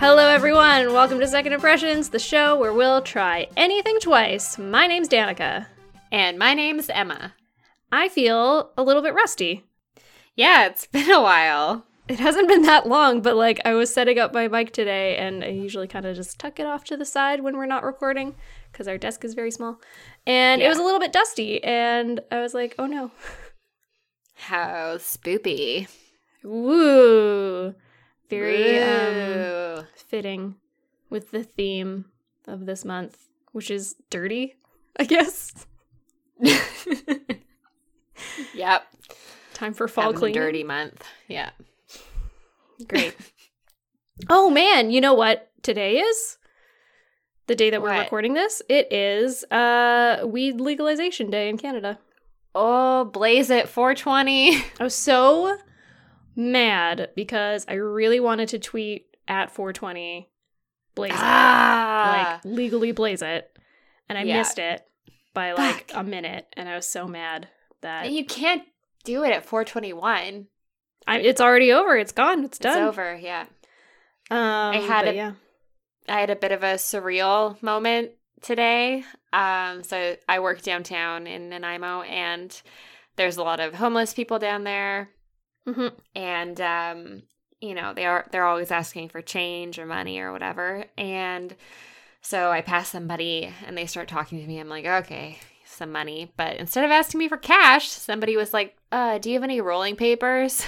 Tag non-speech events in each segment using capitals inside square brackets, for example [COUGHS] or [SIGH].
Hello, everyone. Welcome to Second Impressions, the show where we'll try anything twice. My name's Danica. And my name's Emma. I feel a little bit rusty. Yeah, it's [LAUGHS] been a while. It hasn't been that long, but like I was setting up my mic today, and I usually kind of just tuck it off to the side when we're not recording because our desk is very small. And it was a little bit dusty, and I was like, oh no. How spoopy. Woo! Very um, fitting with the theme of this month, which is dirty, I guess. [LAUGHS] yep. Time for fall clean. dirty month. Yeah. Great. oh man, you know what today is? The day that we're What? recording this. It is uh weed legalization day in Canada. Oh, blaze it 420. I was so mad because I really wanted to tweet at 420 blaze Ah. it. Like legally blaze it. And I Yeah. missed it by like Fuck. a minute and I was so mad that you can't do it at 421. I, it's already over. It's gone. It's done. It's over. Yeah. Um, had but a- yeah. I had a bit of a surreal moment today. Um, so I work downtown in Nanaimo, and there's a lot of homeless people down there. Hmm and um you know they are they're always asking for change or money or whatever. And so i pass somebody and they start talking to me. I'm like okay some money. But instead of asking me for cash somebody was like uh do you have any rolling papers?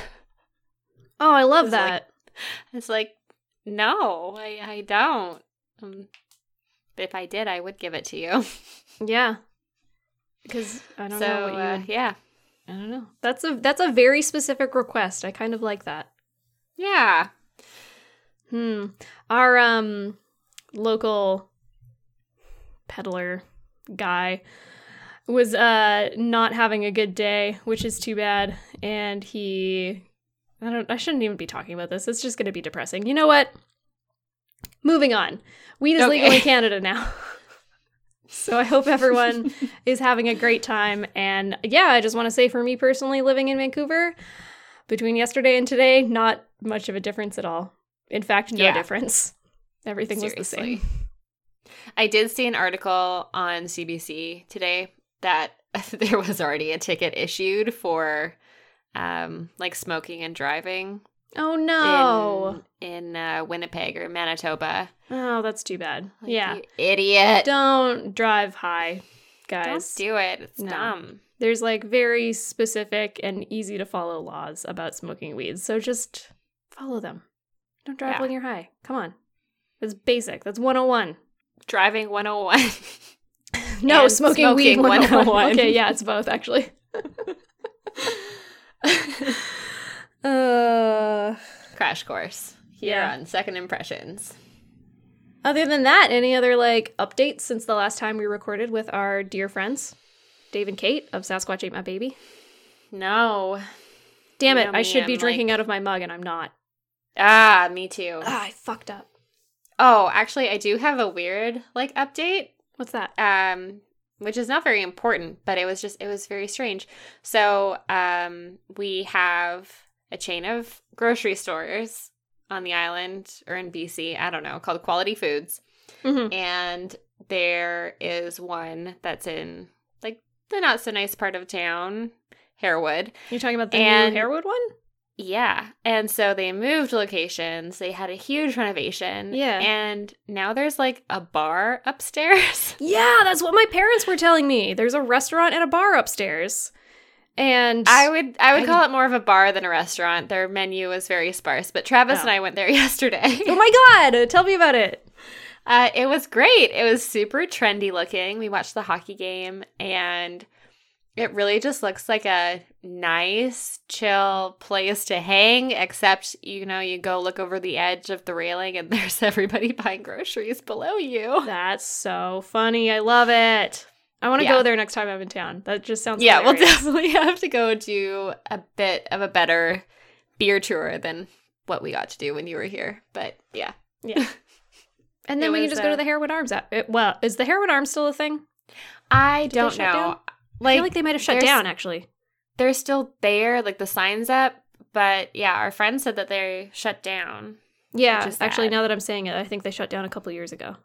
Oh, I love like- that. it's like no i i don't. Um, but if i did i would give it to you. Yeah. [LAUGHS] Because I don't so know what you. uh, yeah I don't know. That's a that's a very specific request. I kind of like that. yeah Hmm. Our um local peddler guy was uh not having a good day, which is too bad. And he I don't I shouldn't even be talking about this. It's just gonna be depressing. You know what? Moving on. Weed is legal in Canada now. [LAUGHS] so I hope everyone [LAUGHS] is having a great time. And yeah, I just want to say for me personally, living in Vancouver, between yesterday and today, not much of a difference at all. In fact, no Yeah. difference. Everything was the same. I did see an article on CBC today that [LAUGHS] there was already a ticket issued for um like smoking and driving Oh no. in in uh, Winnipeg or Manitoba. Oh, that's too bad. Like, yeah. you idiot. Don't drive high, guys. Don't do it. It's No. dumb. There's like very specific and easy to follow laws about smoking weed. So just follow them. Don't drive Yeah. when you're high. Come on. That's basic. That's 101. Driving 101. [LAUGHS] No, And smoking, smoking weed 101. 101. okay, yeah, it's both actually. [LAUGHS] [LAUGHS] uh, Crash course here Yeah. on Second Impressions. other than that, any other like updates since the last time we recorded with our dear friends, Dave and Kate of Sasquatch Ate My Baby? No. Damn You it, know I should be I'm drinking like- out of my mug and I'm not. Ah, me too. Ah, I fucked up. Oh, actually I do have a weird like update. What's that? um which is not very important but it was just it was very strange so um we have a chain of grocery stores on the island or in bc i don't know called quality foods Mm-hmm. and there is one that's in like the not so nice part of town harewood You're talking about the And- new Harewood one? yeah and so they moved locations they had a huge renovation Yeah. and now there's like a bar upstairs [LAUGHS] Yeah, that's what my parents were telling me. There's a restaurant and a bar upstairs. And I would I would I- call it more of a bar than a restaurant. Their menu was very sparse, but Travis Oh. and I went there [LAUGHS] yesterday. Oh my god, tell me about it. uh, it was great. It was super trendy looking. We watched the hockey game, and it really just looks like a nice, chill place to hang. Except you know, you go look over the edge of the railing, and [LAUGHS] there's everybody buying groceries below you. That's so funny. I love it. I want to Yeah. go there next time I'm in town. That just sounds Yeah, we'll definitely [LAUGHS] have to go do a bit of a better beer tour than what we got to do when you were here. But yeah. Yeah. [LAUGHS] And then It we can just go uh, to the Harewood Arms. At, it, well, is the Harewood Arms still a thing? I they don't know. down? I Like, feel like they might have shut down actually. they're still there, like the signs up, but yeah, our friend said that they shut down. Yeah, actually, now that I'm saying it, I think they shut down a couple years ago.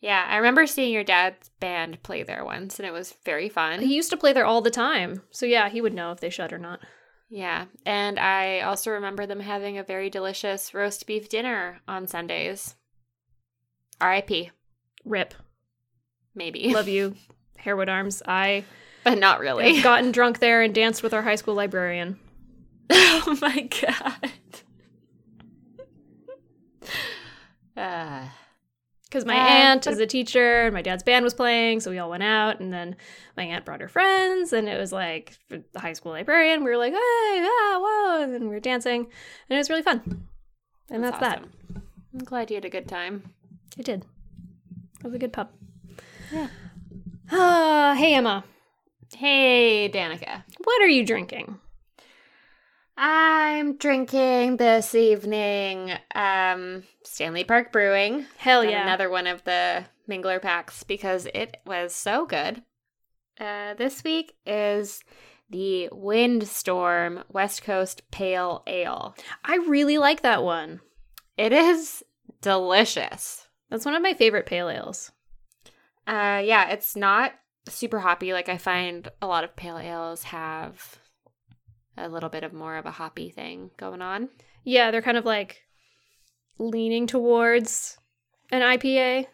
Yeah, I remember seeing your dad's band play there once, and it was very fun. He used to play there all the time, so yeah, he would know if they shut or not. Yeah, and I also remember them having a very delicious roast beef dinner on Sundays. R.I.P. Rip, Maybe, love you, [LAUGHS] Harewood Arms. I but not really. have gotten drunk there and danced with our high school librarian. [LAUGHS] oh my god. [LAUGHS] uh, Because my aunt is a teacher and my dad's band was playing, so we all went out. And then my aunt brought her friends, and it was like the high school librarian. We were like, hey, ah, whoa. And then we were dancing, and it was really fun. And that's, that. awesome. I'm glad you had a good time. It did. It was a good pup. Yeah. Uh, [SIGHS] hey, Emma, Hey, Danica. what are you drinking? I'm drinking this evening um Stanley Park Brewing. Hell yeah. Another one of the Mingler packs because it was so good. Uh, this week is the Windstorm West Coast Pale Ale. I really like that one. It is delicious. That's one of my favorite pale ales. Uh, yeah, it's not super hoppy. Like I find a lot of pale ales have a little bit of more of a hoppy thing going on. Yeah, they're kind of like leaning towards an IPA.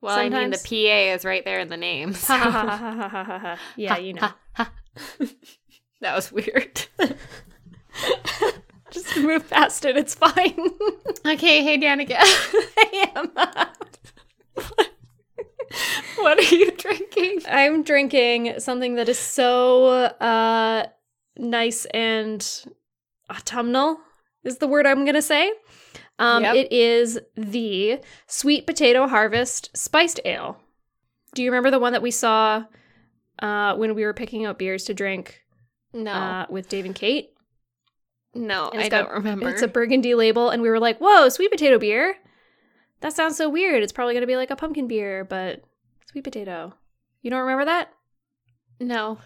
Well, I mean, the PA is right there in the name. [LAUGHS] so-. [LAUGHS] Yeah, you know. [LAUGHS] that was weird. Just move past it. It's fine. okay, hey Danica. hey, Emma. what are you drinking? I'm drinking something that is so uh, nice and autumnal, is the word I'm going to say. Um, Yep. It is the Sweet Potato Harvest Spiced Ale. Do you remember the one that we saw uh, when we were picking out beers to drink No, uh, with Dave and Kate? no, I got- don't remember. It's a burgundy label, and we were like, "Whoa, sweet potato beer! That sounds so weird. It's probably gonna be like a pumpkin beer, but sweet potato." You don't remember that? no.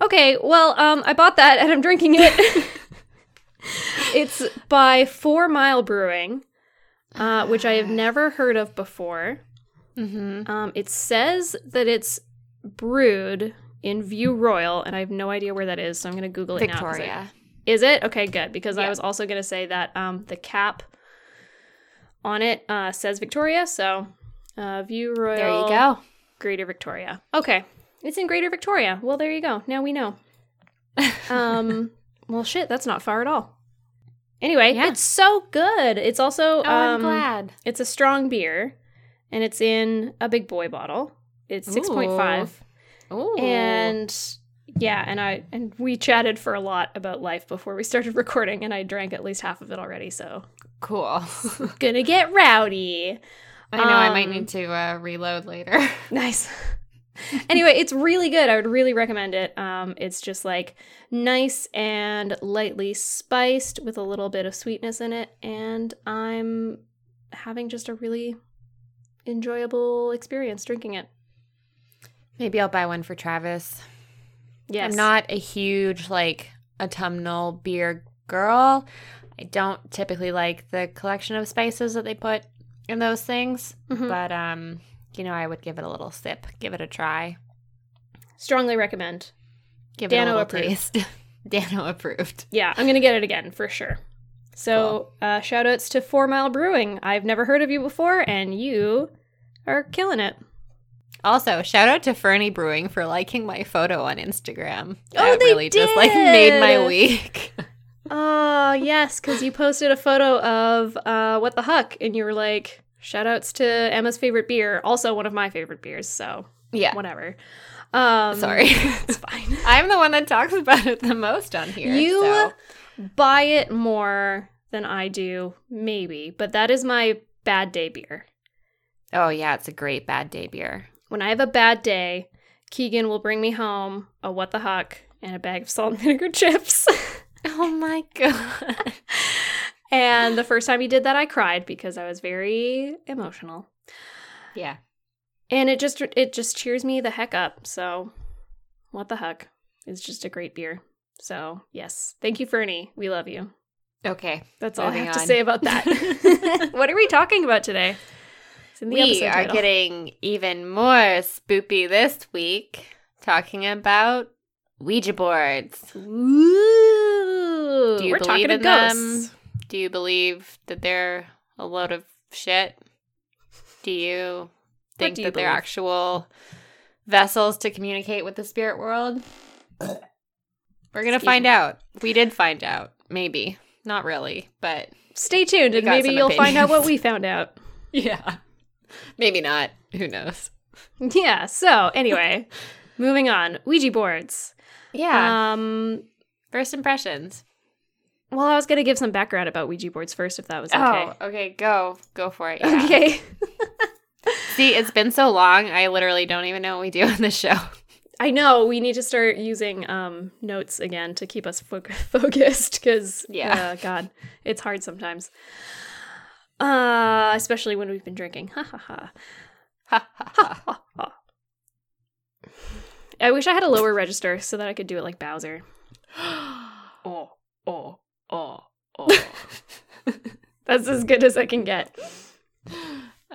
Okay, well, um, I bought that and I'm drinking it. [LAUGHS] it's by Four Mile Brewing, uh, which I have never heard of before. Mm-hmm. Um, it says that it's brewed in View Royal, and I have no idea where that is, so I'm gonna Google it now. 'cause I- Victoria. Is it? Okay, good. Because I was also going to say that um, the cap on it uh, says Victoria. So, uh, View Royal. There you go. Greater Victoria. Okay. It's in Greater Victoria. Well, there you go. Now we know. Um, [LAUGHS] well, shit, that's not far at all. Anyway, Yeah. it's so good. It's also oh, I'm um, glad. it's a strong beer, and it's in a big boy bottle. It's six point five. Ooh. And yeah, and I and we chatted for a lot about life before we started [LAUGHS] recording, and I drank at least half of it already. So cool. gonna get rowdy. [LAUGHS] I know I might Um, need to uh, reload later. Nice. Anyway, it's really good. I would really recommend it. Um, it's just like nice and lightly spiced with a little bit of sweetness in it, and I'm having just a really enjoyable experience drinking it. Maybe I'll buy one for Travis. Yes, I'm not a huge like autumnal beer girl. I don't typically like the collection of spices that they put in those things, Mhm. but um, you know, I would give it a little sip, give it a try, strongly recommend. give it Dano a little approved. taste. [LAUGHS] Dano approved. Yeah, I'm gonna get it again for sure. So, uh, shout outs to Four Mile Brewing. I've never heard of you before, and you are killing it. Also, shout out to Fernie Brewing for liking my photo on Instagram. Oh, That they really just like made my week. Oh, [LAUGHS] yes, because you posted a photo of uh, What the Huck, and you were like, shout outs to Emma's favorite beer, also one of my favorite beers, so yeah. whatever. Um, Sorry. [LAUGHS] It's fine. [LAUGHS] I'm the one that talks about it the most on here. You so. buy it more than I do, maybe, but that is my bad day beer. Oh yeah, it's a great bad day beer. When I have a bad day, Keegan will bring me home a What the Huck and a bag of salt and vinegar [LAUGHS] chips. Oh my god. And the first time he did that, I cried because I was very emotional. yeah. And it just it just cheers me the heck up. So, what the heck? It's just a great beer. So, yes. Thank you, Fernie. We love you. Okay. That's all I have to say about that. [LAUGHS] what are we talking about today? It's in the We episode are title. getting even more spoopy this week, talking about Ouija boards. Ooh, Do you we're believe in them? Do you believe that they're a load of shit? Do you think do you that they're actual vessels to communicate with the spirit world? [COUGHS] We're gonna find me. out. We did find out. Maybe. Not really, but Stay tuned, and maybe you'll find out what we found out. [LAUGHS] yeah. Maybe not. Who knows? Yeah. So anyway, [LAUGHS] moving on. Ouija boards. Yeah. Um. First impressions. Well, I was gonna give some background about Ouija boards first, if that was okay. Oh, okay. Go. Go for it. Yeah. Okay. [LAUGHS] See, it's been so long. I literally don't even know what we do on this show. I know we need to start using um, notes again to keep us fo- [LAUGHS] focused because, Yeah. uh, God, it's hard sometimes. Uh, especially when we've been drinking. Ha ha. Ha, ha, ha. ha, ha. I wish I had a lower register so that I could do it like Bowser. [GASPS] Oh, oh, oh, [LAUGHS] oh. That's as good as I can get.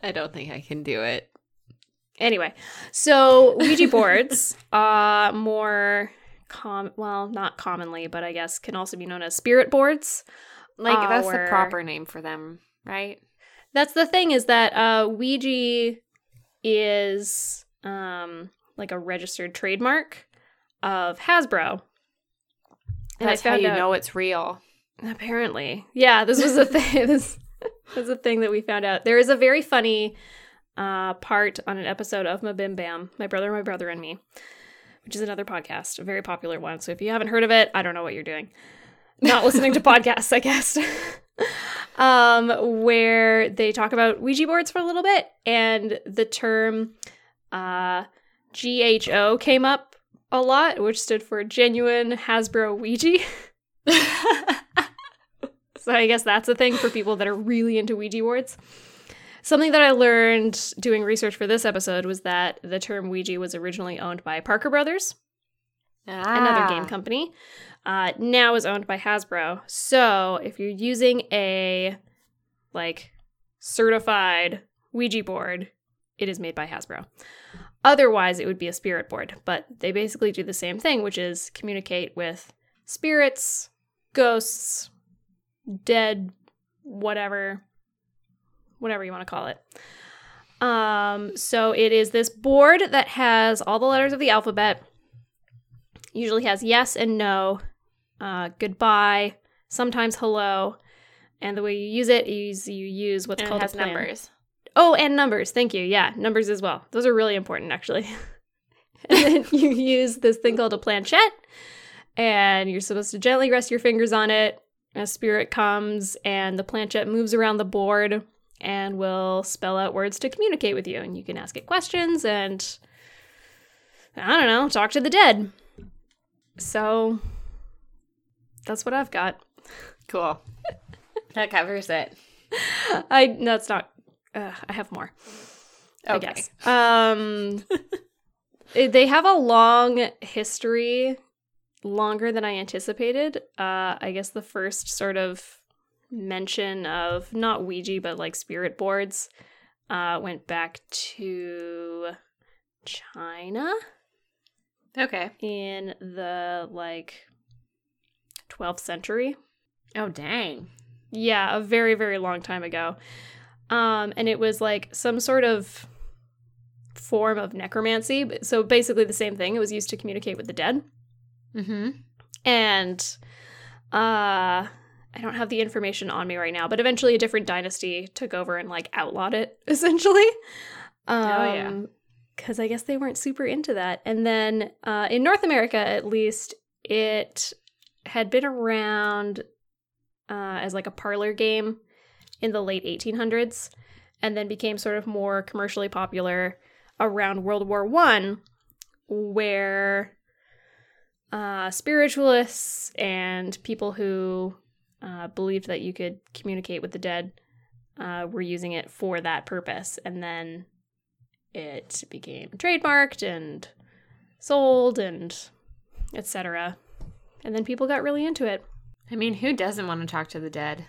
I don't think I can do it. Anyway, so Ouija boards, are [LAUGHS] more com well, not commonly, but I guess can also be known as spirit boards. Like that's Our- the proper name for them, right? That's the thing is that uh, Ouija is um, like a registered trademark of Hasbro. And That's I how you out, know it's real. Apparently, yeah, this was a [LAUGHS] thing. [LAUGHS] this was a thing that we found out. There is a very funny uh, part on an episode of MBMBaM, My Brother, My Brother, and Me, which is another podcast, a very popular one. So if you haven't heard of it, I don't know what you're doing. Not listening to [LAUGHS] podcasts, I guess. um, where they talk about Ouija boards for a little bit, and the term uh, GHO came up a lot, which stood for Genuine Hasbro Ouija. So I guess that's a thing for people that are really into Ouija boards. Something that I learned doing research for this episode was that the term Ouija was originally owned by Parker Brothers, another Ah. game company. Uh, now is owned by Hasbro. So if you're using a like certified Ouija board, it is made by Hasbro. Otherwise, it would be a spirit board. But they basically do the same thing, which is communicate with spirits, ghosts, dead, whatever, whatever you want to call it. Um, so it is this board that has all the letters of the alphabet. Usually has yes and no, uh, goodbye, sometimes hello, and the way you use it is you use what's And it called has a numbers. Oh, and numbers. Thank you. Yeah, numbers as well. Those are really important, actually. [LAUGHS] and then you use this thing called a planchette, and you're supposed to gently rest your fingers on it. A spirit comes, and the planchette moves around the board and will spell out words to communicate with you. And you can ask it questions and, I don't know, talk to the dead. So, that's what I've got. Cool. [LAUGHS] that covers it. I, that's not, uh, I have more. I Okay. guess. Um, [LAUGHS] they have a long history, longer than I anticipated. Uh, I guess the first sort of mention of not Ouija, but like spirit boards, uh, went back to China Okay. in the like 12th century. Oh dang. Yeah, a very, very long time ago. Um, and it was like some sort of form of necromancy. So basically the same thing. It was used to communicate with the dead. Mm-hmm. And uh I don't have the information on me right now, but eventually a different dynasty took over and like outlawed it, [LAUGHS] essentially. Um, Oh, yeah. Because I guess they weren't super into that. And then uh, in North America, at least, it had been around uh, as like a parlor game in the late 1800s and then became sort of more commercially popular around World War One, where uh, spiritualists and people who uh, believed that you could communicate with the dead uh, were using it for that purpose. And then it became trademarked and sold and etc. And then people got really into it. I mean, who doesn't want to talk to the dead?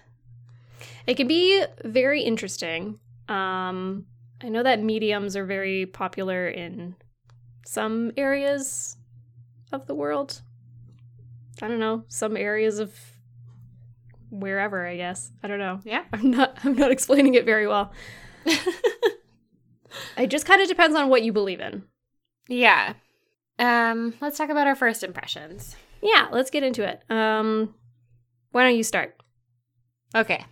It can be very interesting. Um, I know that mediums are very popular in some areas of the world. I don't know, some areas of wherever, I guess. I don't know. Yeah. [LAUGHS] I'm not I'm not explaining it very well. [LAUGHS] It just kind of depends on what you believe in. yeah. Um, let's talk about our first impressions. Yeah, let's get into it. Um why don't you start? Okay.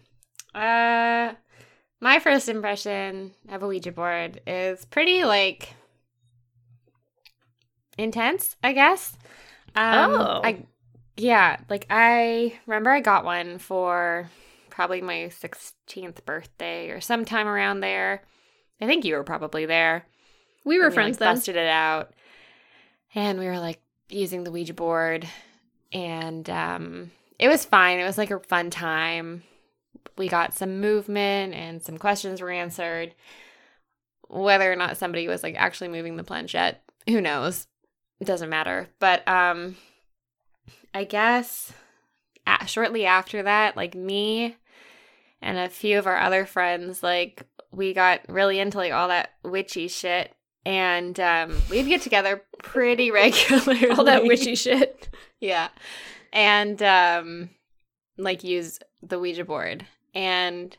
Uh my first impression of a Ouija board is pretty like intense, I guess. Um Oh. I yeah, like I remember I got one for probably my 16th birthday or sometime around there. I think you were probably there. We were we, friends like, then. busted it out. And we were like using the Ouija board and um it was fine. It was like a fun time. We got some movement and some questions were answered. Whether or not somebody was like actually moving the planchette, who knows? It doesn't matter. But um I guess a shortly after that, like me and a few of our other friends, like we got really into like all that witchy shit. And um, we'd get together pretty regularly. [LAUGHS] All that witchy shit. [LAUGHS] Yeah. And um like use the Ouija board. And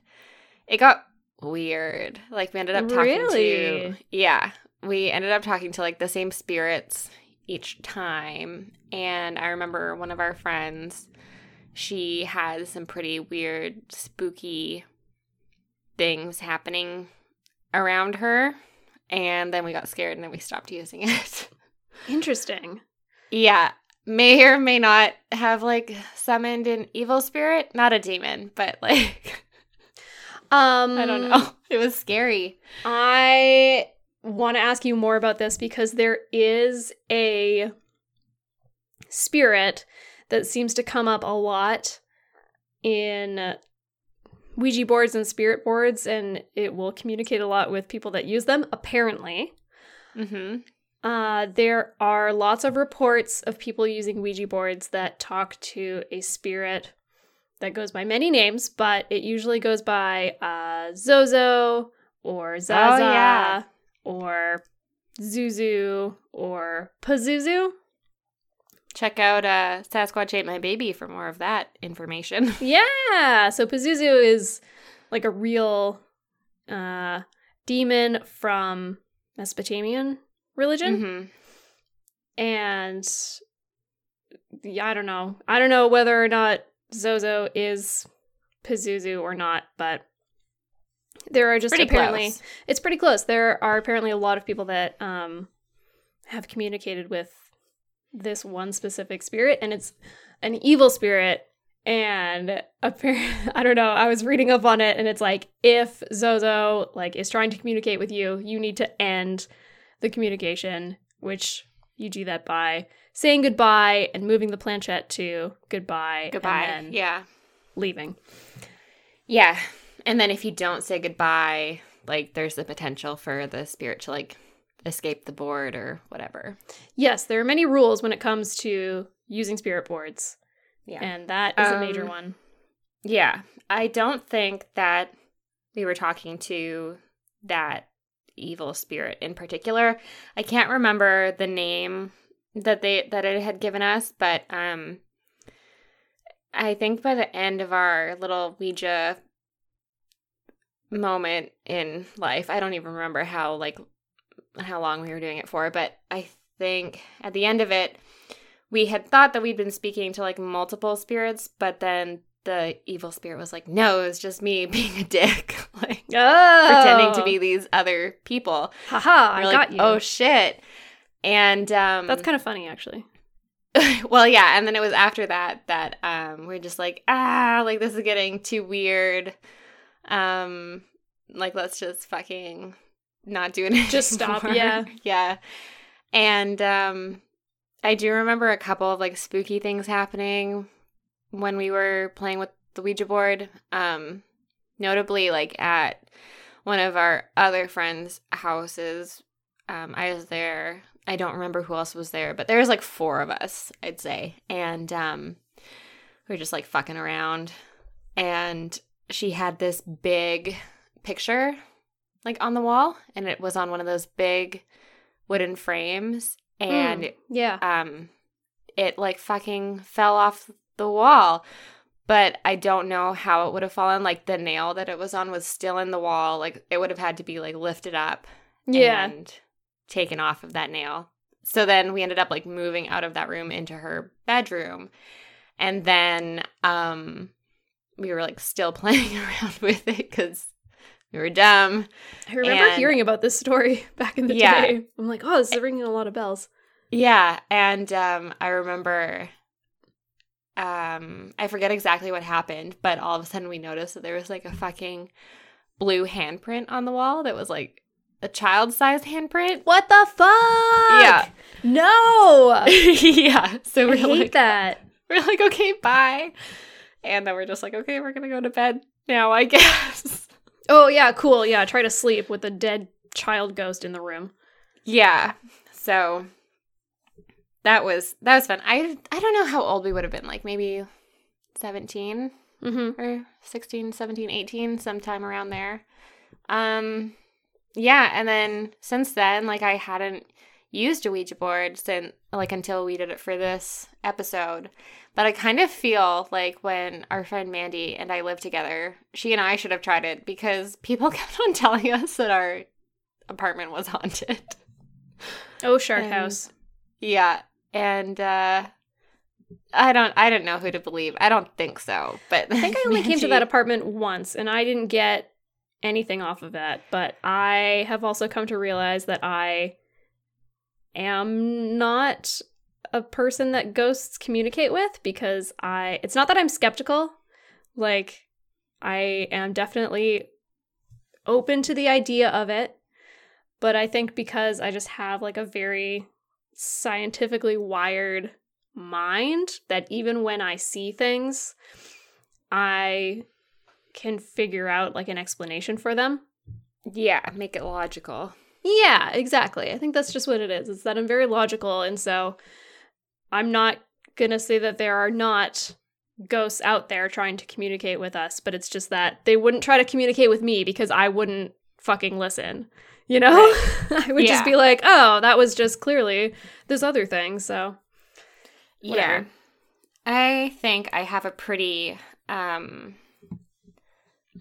it got weird. Like we ended up talking to Yeah. We ended up talking to like the same spirits each time. And I remember one of our friends, she had some pretty weird, spooky things happening around her. And then we got scared and then we stopped using it. [LAUGHS] Interesting. Yeah. May or may not have like summoned an evil spirit. Not a demon, but like, [LAUGHS] Um I don't know. [LAUGHS] It was scary. I want to ask you more about this because there is a spirit that seems to come up a lot in Ouija boards and spirit boards, and it will communicate a lot with people that use them, apparently. Mm-hmm. Uh, there are lots of reports of people using Ouija boards that talk to a spirit that goes by many names, but it usually goes by uh, Zozo or Zaza yeah. Or Zuzu or Pazuzu. Check out uh, Sasquatch Ate My Baby for more of that information. [LAUGHS] Yeah, so Pazuzu is like a real uh, demon from Mesopotamian religion. hmm and yeah, I don't know. I don't know whether or not Zozo is Pazuzu or not, but there are just Pretty apparently close. it's pretty close. There are apparently a lot of people that um have communicated with this one specific spirit, and it's an evil spirit. And apparently, [LAUGHS] I don't know. I was reading up on it, and it's like if Zozo like is trying to communicate with you, you need to end the communication, which you do that by saying goodbye and moving the planchette to goodbye, Goodbye. and then yeah. leaving. Yeah. And then if you don't say goodbye, like there's the potential for the spirit to like escape the board or whatever. Yes, there are many rules when it comes to using spirit boards, Yeah. and that is a major Um, one. Yeah. I don't think that we were talking to that evil spirit in particular. I can't remember the name that they that it had given us, but um I think by the end of our little Ouija moment in life, I don't even remember how like how long we were doing it for, but I think at the end of it we had thought that we'd been speaking to like multiple spirits, but then the evil spirit was like, "No, it was just me [LAUGHS] being a dick, [LAUGHS] like Oh, pretending to be these other people." Haha, I We're got you. "Oh shit!" And um, That's kind of funny, actually. [LAUGHS] well, yeah. And then it was after that that um, we're just like, ah, like this is getting too weird. Um, like let's just fucking not do it. [LAUGHS] Just stop, yeah. [LAUGHS] yeah. And um, I do remember a couple of like spooky things happening when we were playing with the Ouija board. Um, notably, like at one of our other friends' houses. Um, I was there. I don't remember who else was there, but there was like four of us, I'd say. And um, we were just like fucking around and she had this big picture like on the wall and it was on one of those big wooden frames and Mm, yeah. um it like fucking fell off the wall but i don't know how it would have fallen like the nail that it was on was still in the wall like it would have had to be like lifted up Yeah. and taken off of that nail so then we ended up like moving out of that room into her bedroom and then um we were like still [LAUGHS] playing around with it because we were dumb I remember and- hearing about this story [LAUGHS] back in the Yeah. day. I'm like, oh, this is ringing a lot of bells. Yeah, and um I remember um I forget exactly what happened, but all of a sudden we noticed that there was like a fucking blue handprint on the wall that was like a child-sized handprint. What the fuck? Yeah. No. [LAUGHS] yeah. So I we're hate like that. we're like okay, bye. And then we're just like okay, we're going to go to bed now, I [LAUGHS] guess. Oh yeah, cool. Yeah, try to sleep with a dead child ghost in the room. yeah. So that was that was fun. I I don't know how old we would have been, like maybe 17. Mm-hmm. or 16 17 18 sometime around there um yeah and then since then like i hadn't used a ouija board since like until we did it for this episode but i kind of feel like when our friend mandy and i lived together she and i should have tried it because people [LAUGHS] kept on telling us that our apartment was haunted Oh, Shark And- House. yeah and uh I don't I don't know who to believe. I don't think so. But I think I [LAUGHS] only came to that apartment once, and I didn't get anything off of that. But I have also come to realize that I am not a person that ghosts communicate with because I. It's not that I'm skeptical. Like, I am definitely open to the idea of it. But I think because I just have like a very scientifically wired mind that even when I see things, I can figure out like an explanation for them. Yeah, make it logical. Yeah, exactly. I think that's just what it is. It's that I'm very logical and so I'm not going to say that there are not ghosts out there trying to communicate with us, but it's just that they wouldn't try to communicate with me because I wouldn't fucking listen. You know? [LAUGHS] I would Yeah. just be like, "Oh, that was just clearly this other thing." So, Yeah. I think I have a pretty um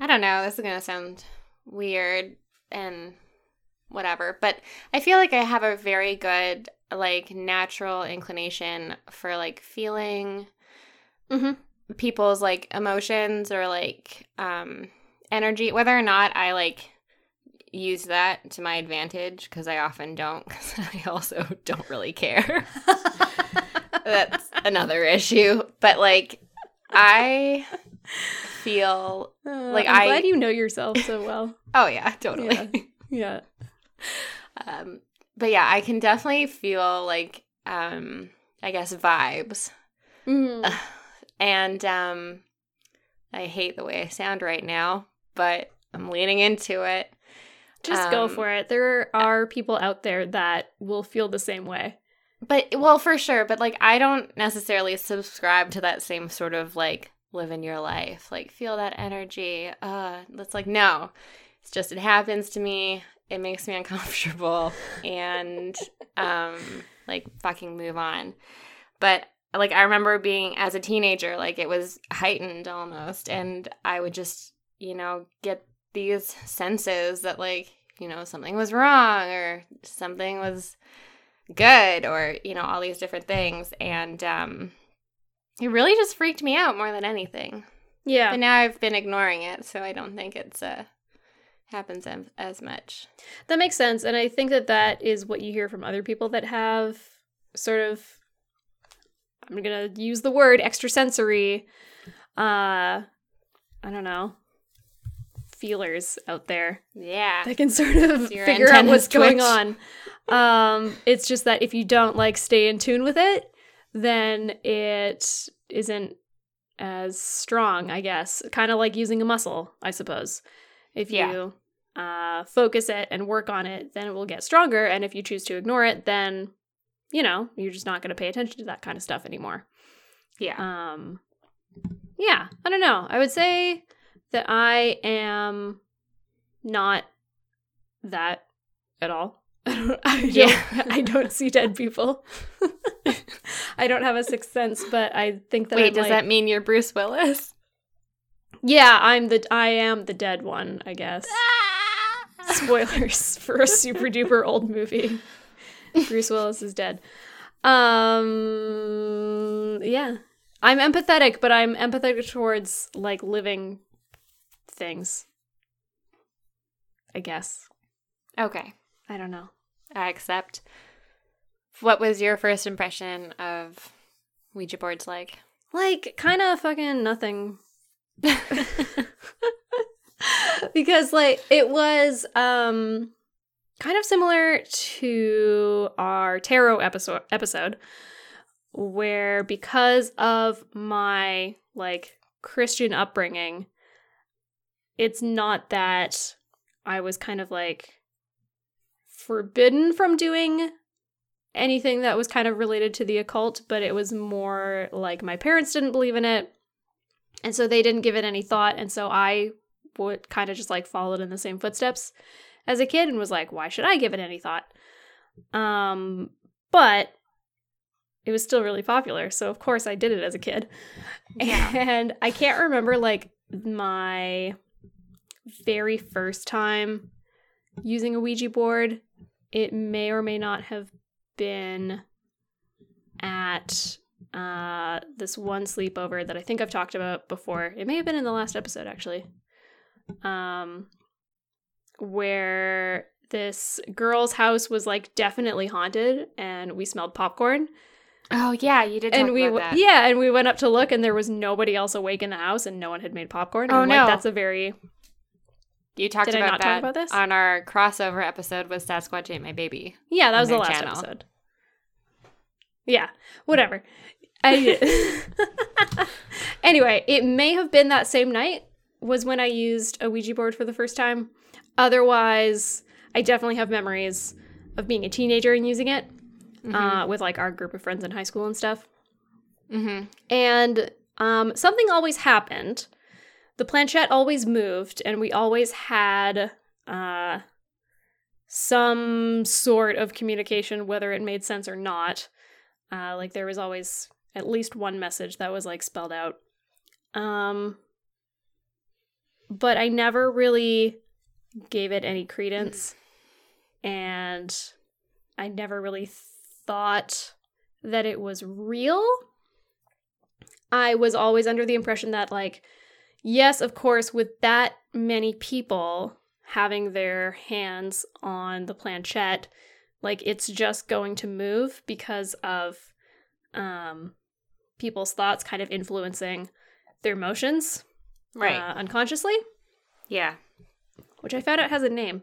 I don't know, this is going to sound weird and whatever, but I feel like I have a very good like natural inclination for like feeling mhm. people's like emotions or like um energy whether or not I like use that to my advantage because I often don't [LAUGHS] cuz I also don't really care. [LAUGHS] That's another issue, but like I feel Like, Uh, I'm I- glad you know yourself so well. oh yeah, totally. Yeah. [LAUGHS] um but yeah, I can definitely feel like um I guess vibes. Mm. [SIGHS] And um I hate the way I sound right now, but I'm leaning into it. Just go Um, for it. There are people out there that will feel the same way. But well, for sure, but like I don't necessarily subscribe to that same sort of like live in your life, like feel that energy. Uh, that's like no. It's just it happens to me. It makes me uncomfortable and um like fucking move on. But like I remember being as a teenager, like it was heightened almost and I would just, you know, get these senses that like, you know, something was wrong or something was good or you know all these different things and um it really just freaked me out more than anything Yeah. but now i've been ignoring it so i don't think it's uh happens as, much That makes sense. And I think that that is what you hear from other people that have sort of, I'm going to use the word extrasensory, uh, I don't know, feelers out there yeah that can sort of figure out what's antennas going on. Um, it's just that if you don't like stay in tune with it, then it isn't as strong, I guess. Kind of like using a muscle, I suppose. If Yeah. you uh, focus it and work on it, then it will get stronger. And if you choose to ignore it, then you know you're just not going to pay attention to that kind of stuff anymore. yeah Um, yeah, I don't know. I would say that I am not that at all. [LAUGHS] I don't, I don't, Yeah. I don't see dead people. [LAUGHS] I don't have a sixth sense, but I think that Wait, I'm does like- that mean you're Bruce Willis? Yeah, I'm the I am the dead one, I guess. Spoilers [LAUGHS] for a super duper old movie. Bruce Willis is dead. Um yeah. I'm empathetic, but I'm empathetic towards like living things. I guess. Okay, I don't know. I accept. What was your first impression of Ouija boards like? Like kind of fucking nothing. [LAUGHS] because like it was um kind of similar to our tarot episode episode where because of my like Christian upbringing it's not that I was kind of like forbidden from doing anything that was kind of related to the occult, but it was more like my parents didn't believe in it. And so they didn't give it any thought. And so I would kind of just like followed in the same footsteps as a kid and was like, why should I give it any thought? Um, but it was still really popular. So of course I did it as a kid. Yeah. [LAUGHS] And I can't remember like my very first time using a Ouija board. It may or may not have been at uh, this one sleepover that I think I've talked about before. It may have been in the last episode, actually. Um, where this girl's house was like definitely haunted, and we smelled popcorn. Oh yeah, you did. and we about w- that. yeah, and we went up to look, and there was nobody else awake in the house, and no one had made popcorn. Oh, like, no. that's a very You talked Did about that about on our crossover episode with Sasquatch Ate My Baby. Yeah, that was the last channel. episode. Yeah, whatever. I, [LAUGHS] anyway, it may have been that same night was when I used a Ouija board for the first time. Otherwise, I definitely have memories of being a teenager and using it Mm-hmm. uh, with like our group of friends in high school and stuff. hmm And um, something always happened. The planchette always moved, and we always had uh, some sort of communication, whether it made sense or not. Uh, like there was always at least one message that was like spelled out. Um, but I never really gave it any credence, and I never really thought that it was real. I was always under the impression that, like, yes, of course, with that many people having their hands on the planchette, like, it's just going to move because of um, people's thoughts kind of influencing their emotions Right. uh, unconsciously, yeah. which I found out has a name,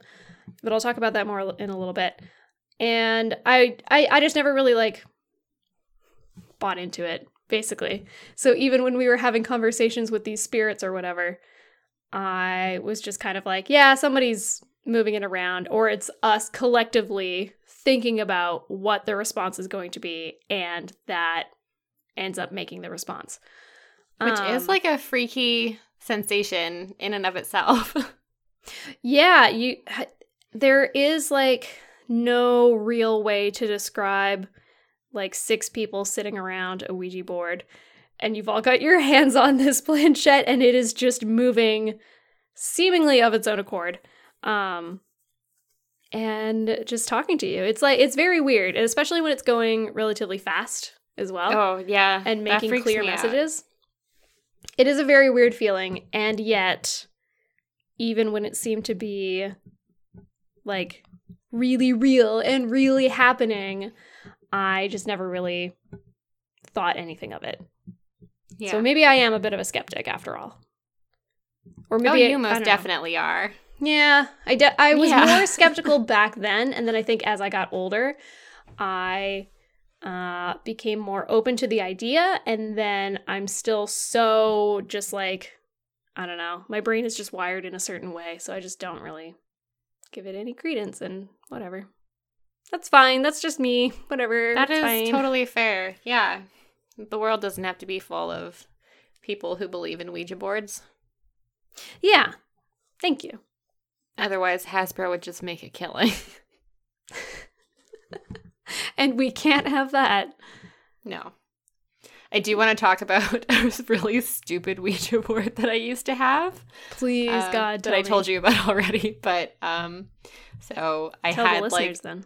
but I'll talk about that more in a little bit. And I, I, I just never really like bought into it, basically. So even when we were having conversations with these spirits or whatever, I was just kind of like, yeah, somebody's moving it around, or it's us collectively thinking about what the response is going to be, and that ends up making the response. Which Um, is like a freaky sensation in and of itself. [LAUGHS] Yeah, you there is like no real way to describe like six people sitting around a Ouija board and you've all got your [LAUGHS] hands on this planchette and it is just moving seemingly of its own accord. Um and just talking to you. It's like it's very weird, and especially when it's going relatively fast as well oh yeah, and making clear me out. messages. It is a very weird feeling, and yet, even when it seemed to be like really real and really happening, I just never really thought anything of it. Yeah. So maybe I am a bit of a skeptic after all. Or oh, maybe I- you I most know. definitely are. Yeah, I de- I was Yeah. more [LAUGHS] skeptical back then, and then I think as I got older, I uh, became more open to the idea, and then I'm still so just like I don't know, my brain is just wired in a certain way, so I just don't really give it any credence, and whatever. That's fine. That's just me. Whatever. That is fine. totally fair. Yeah. The world doesn't have to be full of people who believe in Ouija boards. Yeah. Thank you. Otherwise, Hasbro would just make a killing. [LAUGHS] [LAUGHS] And we can't have that. no. I do want to talk about [LAUGHS] a really stupid Ouija board that I used to have. Please, uh, God, that I told you about [LAUGHS] already. But um, so I Tell had like then.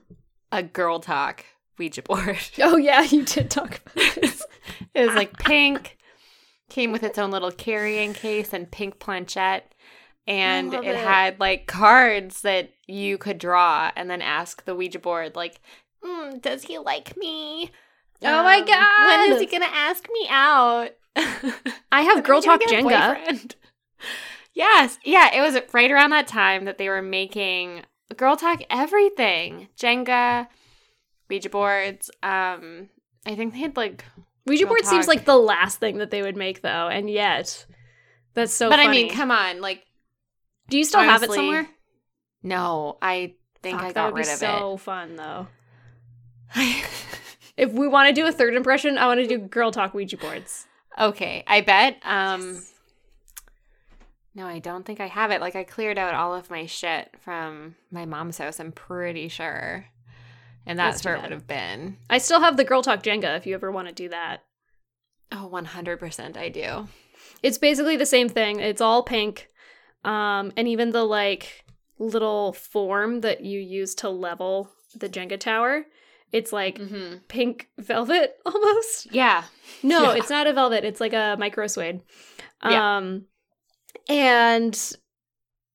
a girl talk Ouija board. Oh yeah, you did talk about this. it was like pink, came with its own little carrying case and pink planchette. And it, it. had like cards that you could draw and then ask the Ouija board, like, mm, does he like me? Oh my god! When is he going to ask me out? [LAUGHS] I have Girl gonna Talk Jenga. [LAUGHS] [LAUGHS] yes. Yeah. It was right around that time that they were making Girl Talk everything Jenga, Ouija boards. Um, I think they had like Ouija board seems like the last thing that they would make though, and yet that's so. but I mean, come on, like, do you still have it somewhere? no, I think Fuck, I that got would rid be of so fun though. If we want to do a third impression, I want to do Girl Talk Ouija boards. okay, I bet. Um, no, I don't think I have it. Like, I cleared out all of my shit from my mom's house. I'm pretty sure, and That's where it would have been. I still have the Girl Talk Jenga. If you ever want to do that, Oh, 100% I do. it's basically the same thing. It's all pink, um, and even the like little form that you use to level the Jenga tower, it's like Mm-hmm. pink velvet [LAUGHS] almost. Yeah. No, Yeah. it's not a velvet. It's like a micro suede. Yeah. Um, and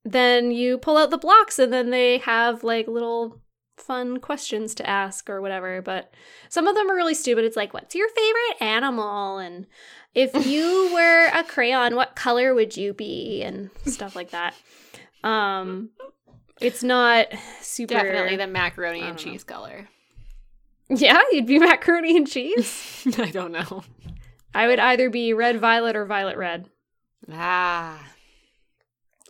then you pull out the blocks, and then they have like little fun questions to ask or whatever. But some of them are really stupid. It's like, what's your favorite animal? And if [LAUGHS] you were a crayon, what color would you be? And stuff like that. Um, it's not super. Definitely the macaroni and cheese color. Yeah, you'd be [LAUGHS] macaroni and cheese. [LAUGHS] I don't know. I would either be red violet or violet red. Ah.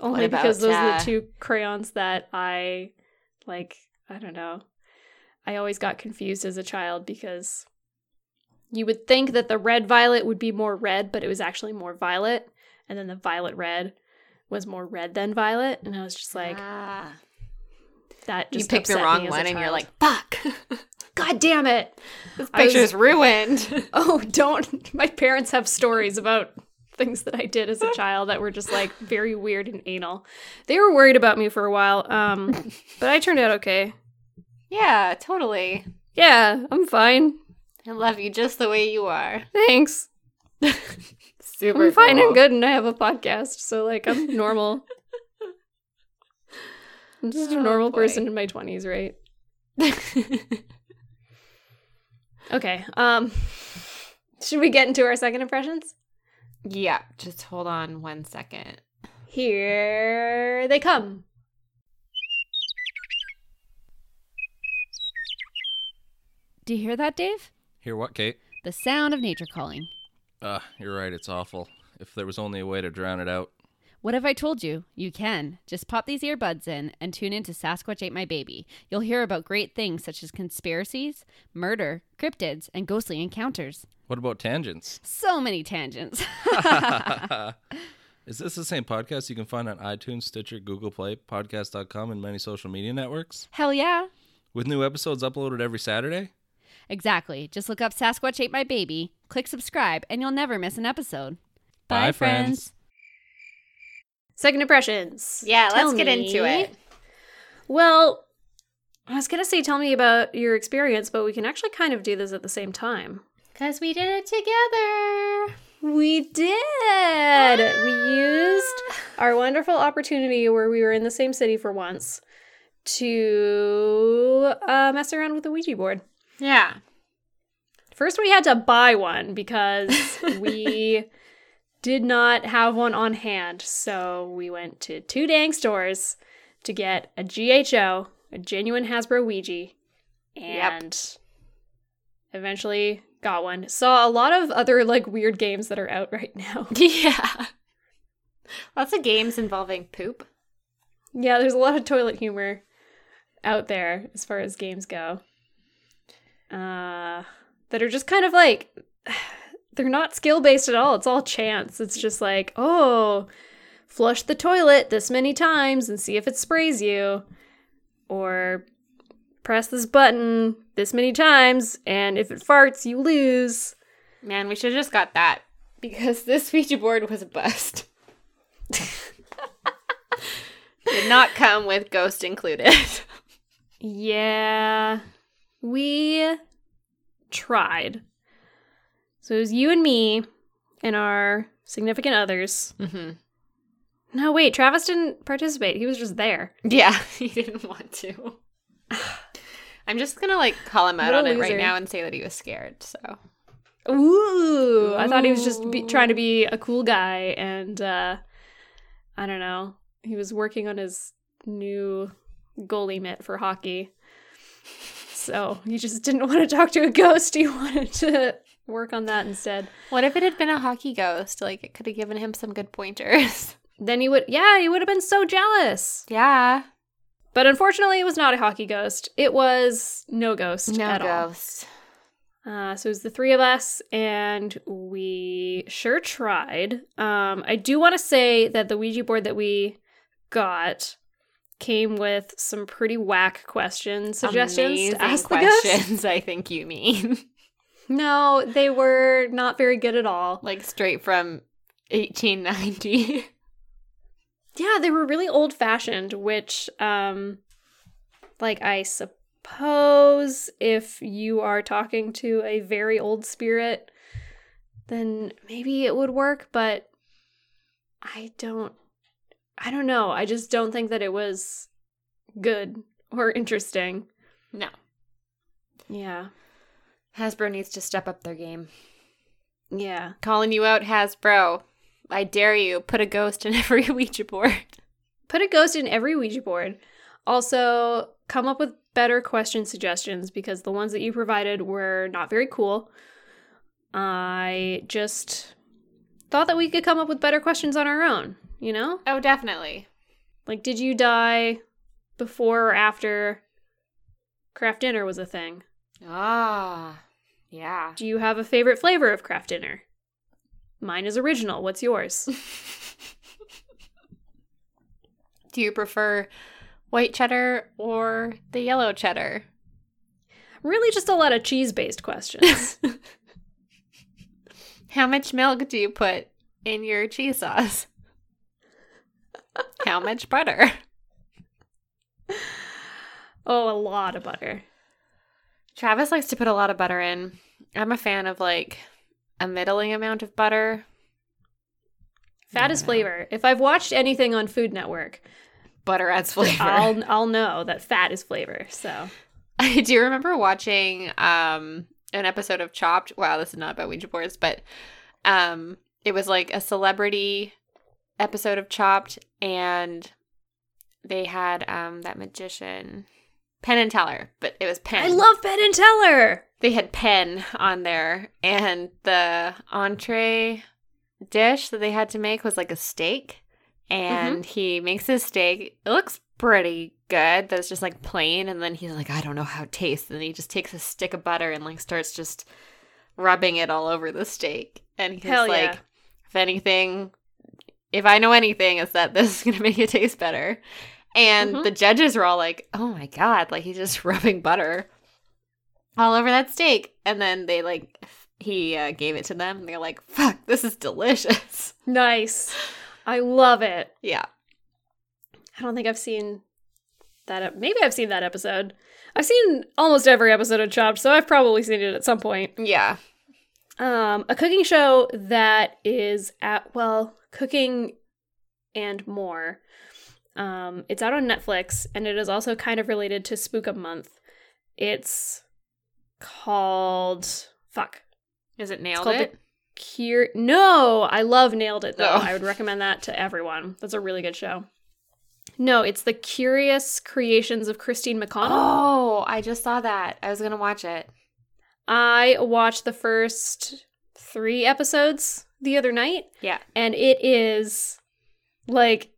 Only about, because those are uh, the two crayons that I like. I don't know. I always got confused as a child because you would think that the red violet would be more red, but it was actually more violet, and then the violet red was more red than violet, and I was just like, ah. that. you Just picked the wrong me as a one and you're like, fuck. [LAUGHS] God damn it! this I was- ruined. [LAUGHS] Oh, don't! My parents have stories about things that I did as a [LAUGHS] child that were just like very weird and anal. They were worried about me for a while, um, but I turned out okay. yeah, totally. Yeah, I'm fine. I love you just the way you are. Thanks. [LAUGHS] Super I'm fine cool. and good, and I have a podcast, so like I'm normal. I'm just a Oh, normal boy. person in my 20s, right? Okay. Um, [LAUGHS] should we get into our second impressions? yeah, just hold on one second. Here they come. Do you hear that, Dave? Hear what, Kate? The sound of nature calling. Uh, you're right, it's awful. If there was only a way to drown it out. What have I told you? You can. Just pop these earbuds in and tune in to Sasquatch Ate My Baby. You'll hear about great things such as conspiracies, murder, cryptids, and ghostly encounters. What about tangents? So many tangents. [LAUGHS] Is this the same podcast you can find on iTunes, Stitcher, Google Play, podcast.com, and many social media networks? Hell yeah. With new episodes uploaded every Saturday? Exactly. Just look up Sasquatch Ate My Baby, click subscribe, and you'll never miss an episode. Bye, friends. Second impressions. Yeah, Tell let's get into it. Well, I was gonna say, tell me about your experience, but we can actually kind of do this at the same time. Because we did it together. We did. We used our wonderful opportunity where we were in the same city for once to uh, mess around with the Ouija board. Yeah. First, we had to buy one because we [LAUGHS] did not have one on hand. So we went to two dang stores to get a GHO, a genuine Hasbro Ouija, and eventually got one. Saw a lot of other like weird games that are out [LAUGHS] right now. [LAUGHS] Yeah. Lots of games involving poop. yeah, there's a lot of toilet humor out there as far as games go. Uh, that are just kind of like [SIGHS] they're not skill based at all. It's all chance. It's just like, oh, flush the toilet this many times and see if it sprays you. Or press this button this many times and if it farts, you lose. Man, we should have just got that because this Ouija board was a bust. Did not come with ghost included. [LAUGHS] Yeah. We tried. So it was you and me and our significant others. mm-hmm. No, wait, Travis didn't participate. He was just there. Yeah, [LAUGHS] he didn't want to. [SIGHS] I'm just gonna like call him out What on it right now and say that he was scared. So Ooh, I thought he was just be- trying to be a cool guy, and uh, I don't know. He was working on his new goalie mitt for hockey, so he just didn't [LAUGHS] want to talk to a ghost. He wanted to work on that instead. what if it had been a hockey ghost? Like it could have given him some good pointers. [LAUGHS] Then he would, yeah, he would have been so jealous. yeah, But unfortunately, it was not a hockey ghost. It was no ghost no at all. ghost. Uh, so it was the three of us, and we sure tried. Um, I do want to say that the Ouija board that we got came with some pretty whack question suggestions Amazing to ask the ghost. questions. [LAUGHS] I think you mean No, they were not very good at all. like straight from 1890. Yeah, they were really old fashioned, which, um, like, I suppose if you are talking to a very old spirit, then maybe it would work, but I don't, I don't know. I just don't think that it was good or interesting. no, Yeah. Hasbro needs to step up their game. Yeah. Calling you out, Hasbro. I dare you. Put a ghost in [LAUGHS] every Ouija board. Put a ghost in every Ouija board. Also, come up with better question suggestions because the ones that you provided were not very cool. I just thought that we could come up with better questions on our own, you know? Oh, definitely. Like, did you die before or after Kraft Dinner was a thing? Ah, yeah. Do you have a favorite flavor of Kraft Dinner? Mine is original. What's yours? [LAUGHS] Do you prefer white cheddar or the yellow cheddar? really, just a lot of cheese based questions. [LAUGHS] How much milk do you put in your cheese sauce? How much butter? [LAUGHS] oh, a lot of butter. Travis likes to put a lot of butter in. I'm a fan of like a middling amount of butter. Fat is flavor. If I've watched anything on Food Network, Butter adds flavor. I'll I'll know that fat is flavor. So [LAUGHS] I do remember watching um an episode of Chopped. Wow, this is not about Ouija boards, but um it was like a celebrity episode of Chopped and they had um that magician Penn and Teller, but it was Penn. I love Penn and Teller. they had Penn on there and the entree dish that they had to make was like a steak and mm-hmm. he makes his steak it looks pretty good but it's just like plain and then he's like i don't know how it tastes and he just takes a stick of butter and like starts just rubbing it all over the steak and he's Hell like yeah. if anything if i know anything it's that this is gonna [LAUGHS] make it taste better and Mhm. the judges were all like oh my god like he's just [LAUGHS] rubbing butter all over that steak and then they like he uh, gave it to them and they're like fuck this is delicious [LAUGHS] Nice. I love it. yeah I don't think I've seen that. ep- Maybe I've seen that episode. I've seen almost every episode of Chopped, so I've probably seen it at some point. yeah Um, a cooking show that is at well, cooking and more. Um, it's out on Netflix, and it is also kind of related to Spook a Month. It's called fuck. is it nailed it Cure. No, I love Nailed It though. Oh. I would recommend that to everyone. That's a really good show. No, it's the Curious Creations of Christine McConnell. oh i just saw that i was gonna watch it I watched the first three episodes the other night, yeah and it is like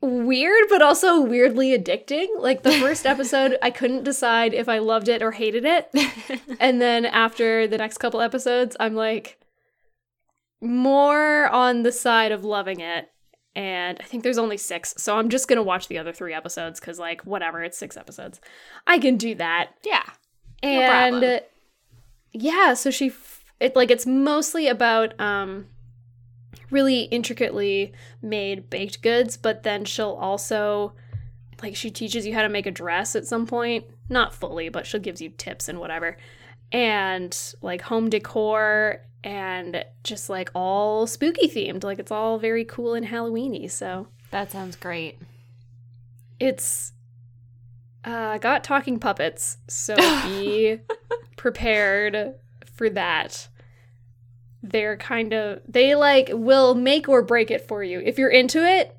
weird, but also weirdly addicting. Like the first [LAUGHS] episode, I couldn't decide if I loved it or hated it. [LAUGHS] and then after the next couple episodes, I'm like more on the side of loving it. And I think there's only six, so I'm just gonna watch the other three episodes because, like, whatever, it's six episodes. I can do that. yeah. and problem. yeah so she f- it like it's mostly about um really intricately made baked goods but then she'll also like she teaches you how to make a dress at some point not fully but she gives you tips and whatever and like home decor and just like all spooky themed like it's all very cool and halloweeny so That sounds great. it's uh, got talking puppets, so [LAUGHS] be prepared for that. They're kind of they like will make or break it for you. If you're into it,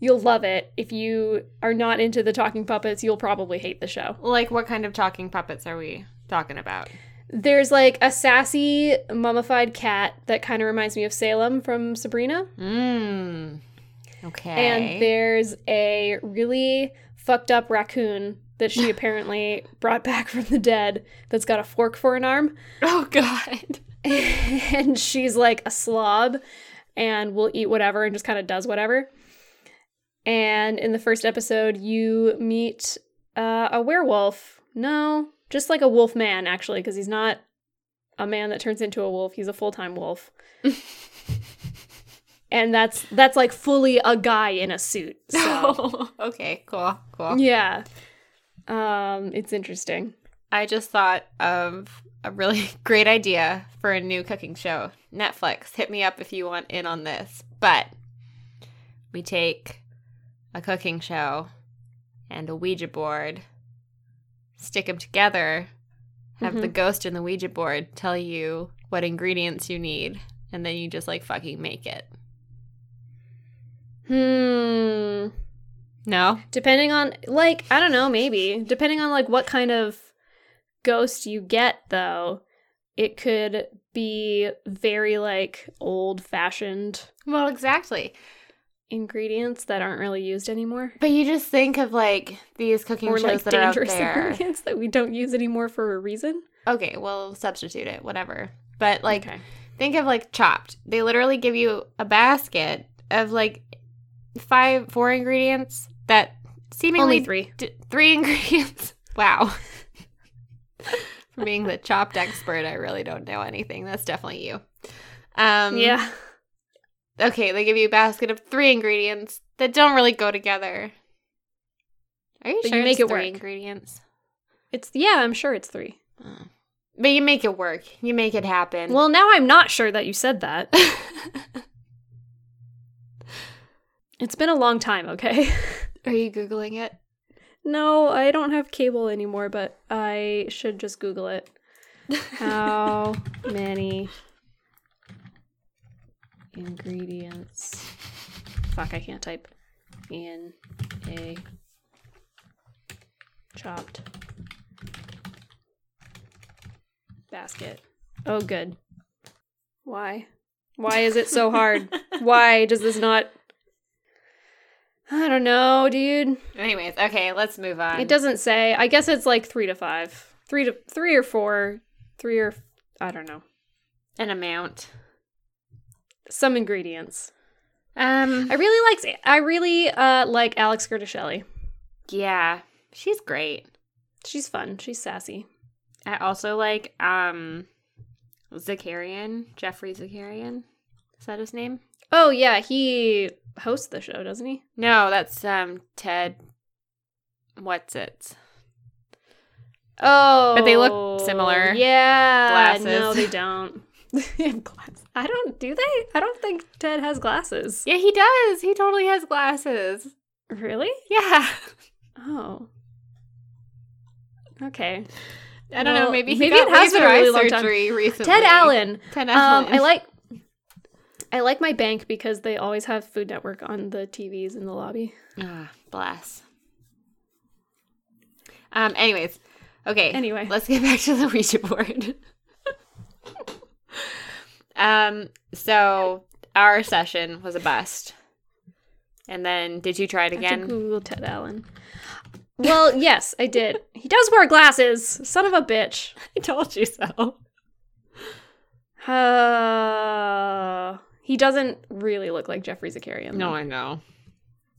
you'll love it. If you are not into the talking puppets, you'll probably hate the show. Like, what kind of talking puppets are we talking about? There's like a sassy mummified cat that kind of reminds me of Salem from Sabrina. Mmm. Okay. And there's a really fucked up raccoon that she [LAUGHS] apparently brought back from the dead that's got a fork for an arm. oh god. [LAUGHS] and she's like a slob and will eat whatever and just kind of does whatever. And in the first episode, you meet uh, a werewolf. No, just like a wolf man, actually, because he's not a man that turns into a wolf. He's a full time wolf. [LAUGHS] and that's that's like fully a guy in a suit. So [LAUGHS] okay. Cool. Cool. yeah, um, it's interesting. I just thought of a really [LAUGHS] great idea for a new cooking show. Netflix, hit me up if you want in on this. But we take a cooking show and a Ouija board, stick them together, have the ghost in the Ouija board tell you what ingredients you need, and then you just like fucking make it. Hmm. No? Depending on like I don't know, maybe. Depending on like what kind of ghost you get though, it could be very like old-fashioned Well, exactly. ingredients that aren't really used anymore. But you just think of like these cooking Or shows like that are out dangerous there. [LAUGHS] ingredients that we don't use anymore for a reason. Okay, well, substitute it, whatever. But like, okay. think of like Chopped. They literally give you a basket of like five, four ingredients that seemingly Only three. d- three [LAUGHS] ingredients. Wow. [LAUGHS] For being the Chopped expert, I really don't know anything. That's definitely you. Um, yeah. Okay, they give you a basket of three ingredients that don't really go together. Are you But you sure make it three work. ingredients? It's yeah, I'm sure it's 3. Oh. But you make it work. You make it happen. Well, now I'm not sure that you said that. [LAUGHS] It's been a long time, okay? Are you googling it? No, I don't have cable anymore, but I should just Google it. How [LAUGHS] many ingredients? Fuck, I can't type. In a chopped basket. Oh, good. Why? Why is it so hard? [LAUGHS] Why does this not. I don't know, dude. Anyways, okay, let's move on. It doesn't say. I guess it's like three to five, three to three or four, three or I don't know. an amount. Some ingredients. Um, I really like. I really uh like Alex Guarnaschelli. yeah, she's great. She's fun. She's sassy. I also like um, Zakarian, Geoffrey Zakarian. Is that his name? Oh yeah, he hosts the show, doesn't he? No, that's um Ted. What's it? Oh, But they look similar. Yeah, Glasses. no, they don't. [LAUGHS] They have glasses. I don't. Do they? I don't think Ted has glasses. Yeah, he does. He totally has glasses. Really? Yeah. Oh. Okay. I don't know. Maybe he maybe got it has been a really long time. surgery recently. Ted Allen. Ted Um, Allen. I like. I like my bank because they always have Food Network on the TVs in the lobby. Ah, bless. Um. Anyways, okay. Anyway. let's get back to the Ouija board. um. So our session was a bust. And then did you try it I have to again? Google Ted Allen. Well, [LAUGHS] yes, I did. He does wear glasses. Son of a bitch. [LAUGHS] I told you so. Uh, he doesn't really look like Geoffrey Zakarian. No. I know.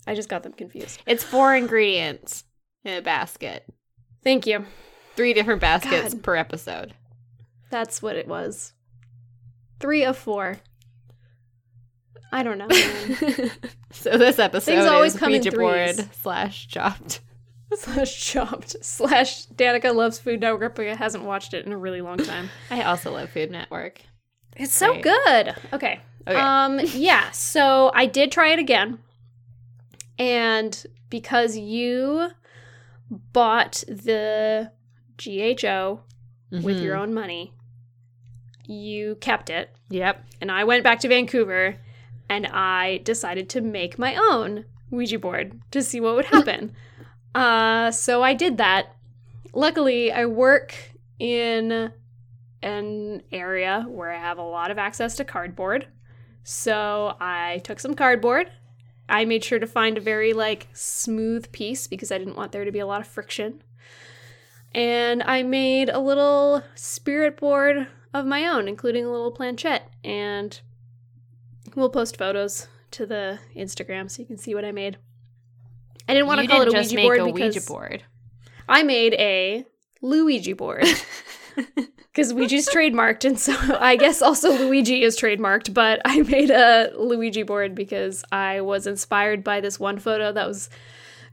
I just got them confused. It's four ingredients in a basket. Thank you. Three different baskets God. per episode. That's what it was. Three of four. I don't know. [LAUGHS] so this episode Things always is come in Ouija board slash chopped. [LAUGHS] slash chopped slash Danica loves Food Network but I hasn't watched it in a really long time. I also love Food Network. It's so good. Okay. Okay. Um yeah, so I did try it again. And because you bought the GHO with your Mhm. own money, you kept it. Yep. And I went back to Vancouver and I decided to make my own Ouija board to see what would [LAUGHS] happen. uh, so I did that. Luckily, I work in an area where I have a lot of access to cardboard. So I took some cardboard. I made sure to find a very like smooth piece because I didn't want there to be a lot of friction. And I made a little spirit board of my own, including a little planchette. And we'll post photos to the Instagram so you can see what I made. I didn't want to call it a Ouija make board a because Ouija board. I made a Luigi board [LAUGHS] because Ouija's trademarked, and so I guess also Luigi is trademarked. But I made a Luigi board because I was inspired by this one photo that was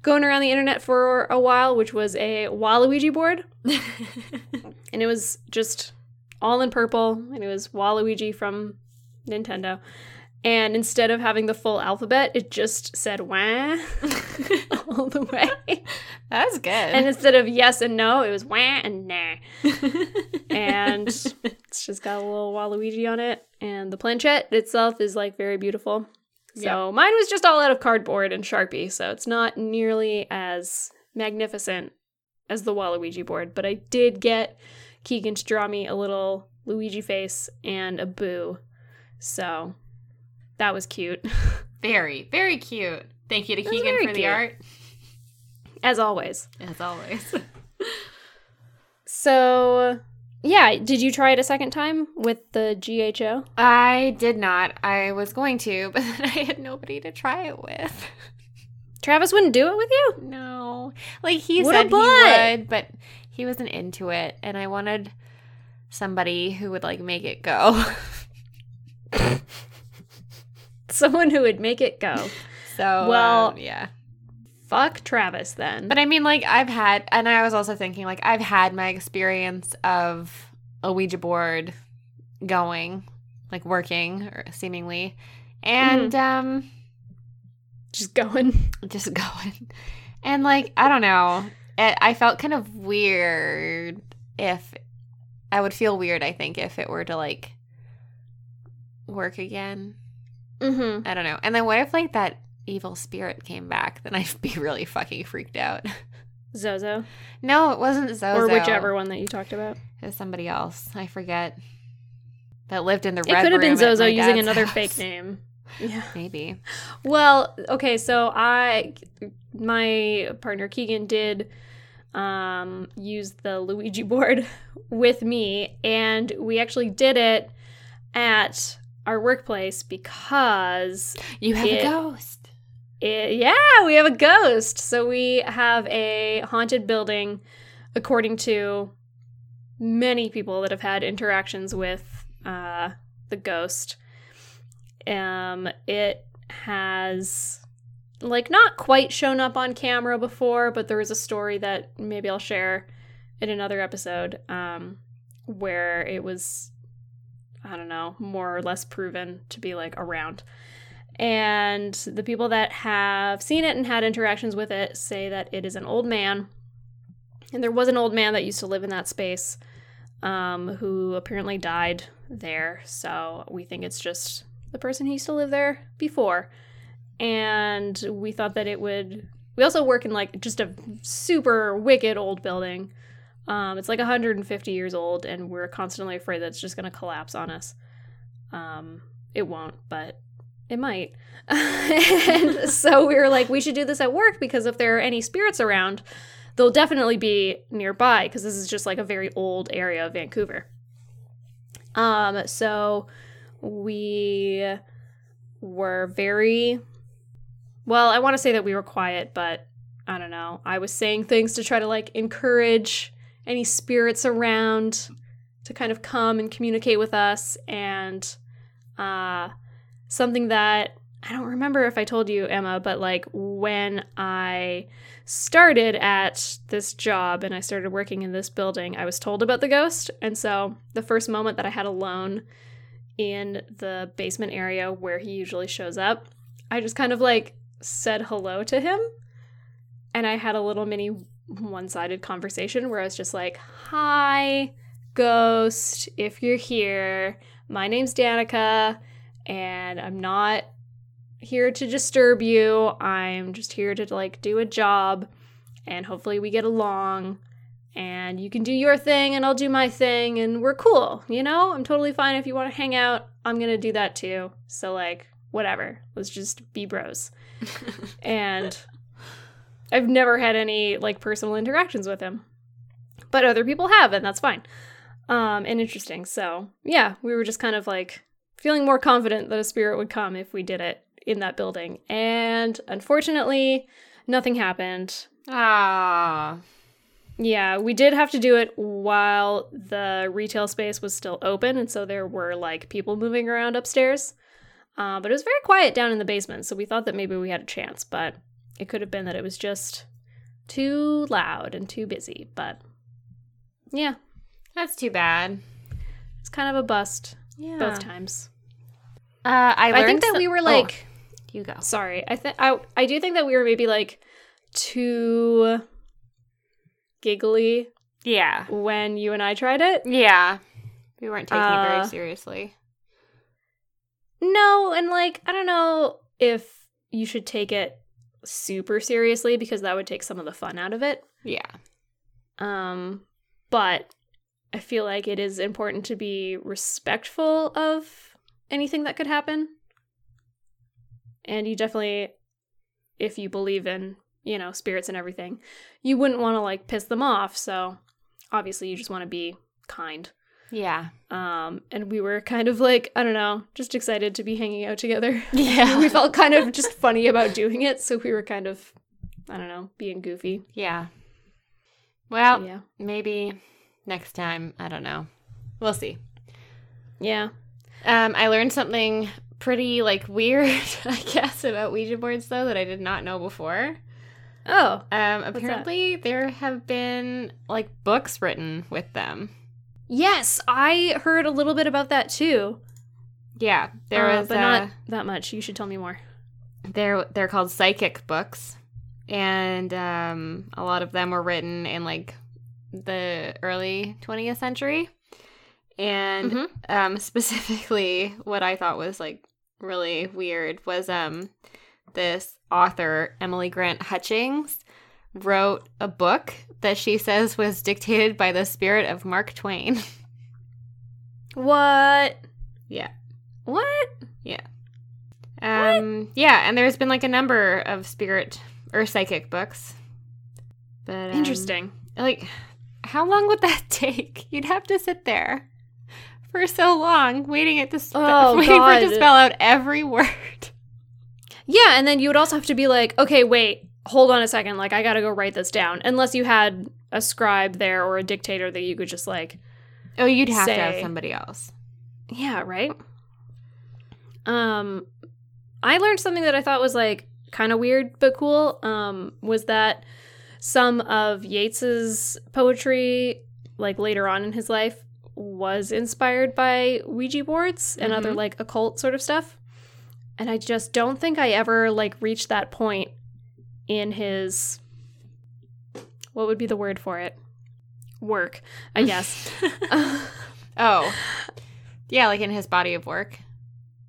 going around the internet for a while, which was a Waluigi board, [LAUGHS] and it was just all in purple, and it was Waluigi from Nintendo. And instead of having the full alphabet, it just said wah [LAUGHS] all the way. [LAUGHS] That's good. And instead of yes and no, it was wah and nah. [LAUGHS] And it's just got a little Waluigi on it. And the planchette itself is like very beautiful. So mine was just all out of cardboard and Sharpie. So it's not nearly as magnificent as the Waluigi board. But I did get Keegan to draw me a little Luigi face and a boo. So that was cute. [LAUGHS] very, very cute. Thank you to Keegan for the art, As always. as always. [LAUGHS] So, yeah, did you try it a second time with the GHO? I did not. I was going to, [LAUGHS] but then I had nobody to try it with. Travis wouldn't do it with you? No. Like he What said he would, but he wasn't into it and I wanted somebody who would like make it go. [LAUGHS] Someone who would make it go. So, Well- um, yeah. Fuck Travis then. But I mean, like, I've had, and I was also thinking, like, I've had my experience of a Ouija board going, like, working, or seemingly, and um, just going. [LAUGHS] just going. And, like, I don't know. It, I felt kind of weird if I would feel weird, I think, if it were to, like, work again. Mm-hmm. I don't know. And then what if, like, that evil spirit came back? Then I'd be really fucking freaked out. Zozo. no, it wasn't Zozo. Or whichever one that you talked about. It was somebody else. I forget. That lived in the It red could have been Zozo using another [LAUGHS] house. fake name. Yeah. Maybe. Well, okay, so I my partner Keegan did um use the Luigi [LAUGHS] board with me and we actually did it at our workplace because You have It- a ghost. it, yeah, we have a ghost. So we have a haunted building according to many people that have had interactions with uh the ghost. Um it has like not quite shown up on camera before, but there was a story that maybe I'll share in another episode um where it was I don't know, more or less proven to be like around. And the people that have seen it and had interactions with it say that it is an old man. And there was an old man that used to live in that space um, who apparently died there. So we think it's just the person who used to live there before. And we thought that it would. We also work in like just a super wicked old building. Um, it's like 150 years old, and we're constantly afraid that it's just going to collapse on us. Um, it won't, but it might. [LAUGHS] and so we were like, we should do this at work because if there are any spirits around, they'll definitely be nearby because this is just like a very old area of Vancouver. Um, so we were very well, I want to say that we were quiet, but I don't know. I was saying things to try to like encourage any spirits around to kind of come and communicate with us and uh something that I don't remember if I told you Emma, but like when I started at this job and I started working in this building, I was told about the ghost. And so the first moment that I had alone in the basement area where he usually shows up, I just kind of like said hello to him. And I had a little mini one sided conversation where I was just like, Hi, ghost, if you're here, my name's Danica, and I'm not here to disturb you. I'm just here to like do a job and hopefully we get along and you can do your thing and I'll do my thing and we're cool, you know? I'm totally fine if you want to hang out. I'm to do that too. So like whatever. Let's just be bros. [LAUGHS] and I've never had any like personal interactions with him. But other people have and that's fine. Um and interesting. So, yeah, we were just kind of like feeling more confident that a spirit would come if we did it in that building. And unfortunately, nothing happened. Ah. Yeah, we did have to do it while the retail space was still open, and so there were like people moving around upstairs. Uh, but it was very quiet down in the basement, so we thought that maybe we had a chance, but it could have been that it was just too loud and too busy. But yeah, That's too bad. it's kind of a bust Yeah. both times. Uh, I, I, think that so- we were Oh, like, you go. sorry, I think I I do think that we were maybe like too giggly Yeah. when you and I tried it. Yeah. We weren't taking it Uh, very seriously. No, and like I don't know if you should take it super seriously because that would take some of the fun out of it. Yeah. Um but I feel like it is important to be respectful of anything that could happen. And you definitely if you believe in, you know, spirits and everything, you wouldn't want to like piss them off, so obviously you just want to be kind. Yeah. Um, and we were kind of like, I don't know, just excited to be hanging out together. [LAUGHS] Yeah. we felt kind of just funny about doing it, so we were kind of, I don't know, being goofy. Yeah. So, Well, yeah. maybe next time. I don't know. We'll see. Yeah. Um, I learned something pretty like weird, [LAUGHS] I guess, about Ouija boards though that I did not know before. Oh. Um, apparently there have been like books written with them. Yes, I heard a little bit about that too. Yeah, there Uh, was, but uh, not that much. You should tell me more. they're they're called psychic books, and um, a lot of them were written in like the early 20th century, and Mhm. um, [LAUGHS] specifically, what I thought was like really weird was um, this author Emily Grant Hutchings wrote a book that she says was dictated by the spirit of Mark Twain. [LAUGHS] What? yeah. What? Yeah. Um yeah, and there's been like a number of spirit or psychic books. But um, Interesting. Like how long would that [LAUGHS] take? You'd have to sit there for so long waiting it to spe- Oh, [LAUGHS] waiting for it to spell out every word. Yeah, and then you would also have to be like, okay, wait, hold on a second. Like, I gotta go write this down. Unless you had a scribe there or a dictator that you could just like, Oh, you'd have to have somebody else. yeah, right? Um, I learned something that I thought was like kind of weird but cool. Um, was that some of Yeats's poetry, like later on in his life, was inspired by Ouija boards and other Mhm. like occult sort of stuff. And I just don't think I ever like reached that point in his what would be the word for it? Work, I [LAUGHS] guess. Oh. Yeah, like in his body of work.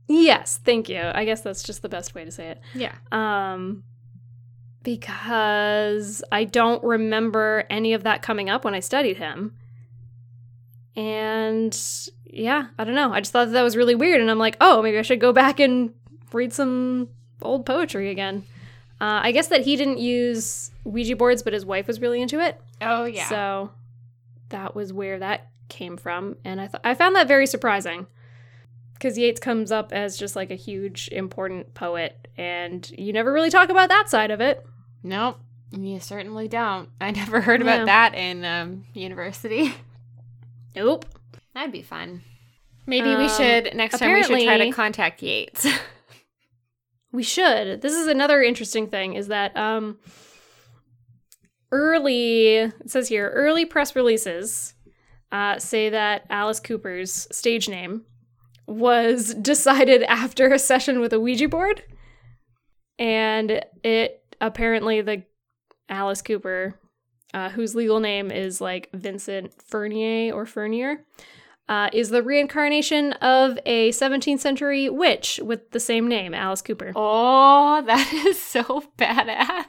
yes, thank you. I guess that's just the best way to say it. Yeah. Um because I don't remember any of that coming up when I studied him. And yeah, I don't know. I just thought that, that was really weird and I'm like, "Oh, maybe I should go back and read some old poetry again. Uh, I guess that he didn't use Ouija boards, but his wife was really into it. Oh yeah. So that was where that came from, and I thought I found that very surprising because Yeats comes up as just like a huge important poet, and you never really talk about that side of it. nope. You certainly don't. I [LAUGHS] never heard Yeah. about that in um, university. [LAUGHS] Nope. That'd be fun. Maybe we Um, should next time we should try to contact Yeats. [LAUGHS] We should. This is another interesting thing is that um early it says here early press releases uh, say that Alice Cooper's stage name was [LAUGHS] decided after a session with a Ouija board. And it apparently the Alice Cooper, uh, whose legal name is like Vincent Furnier or Furnier, uh, is the reincarnation of a 17th century witch with the same name, Alice Cooper. oh, [LAUGHS] that is so badass.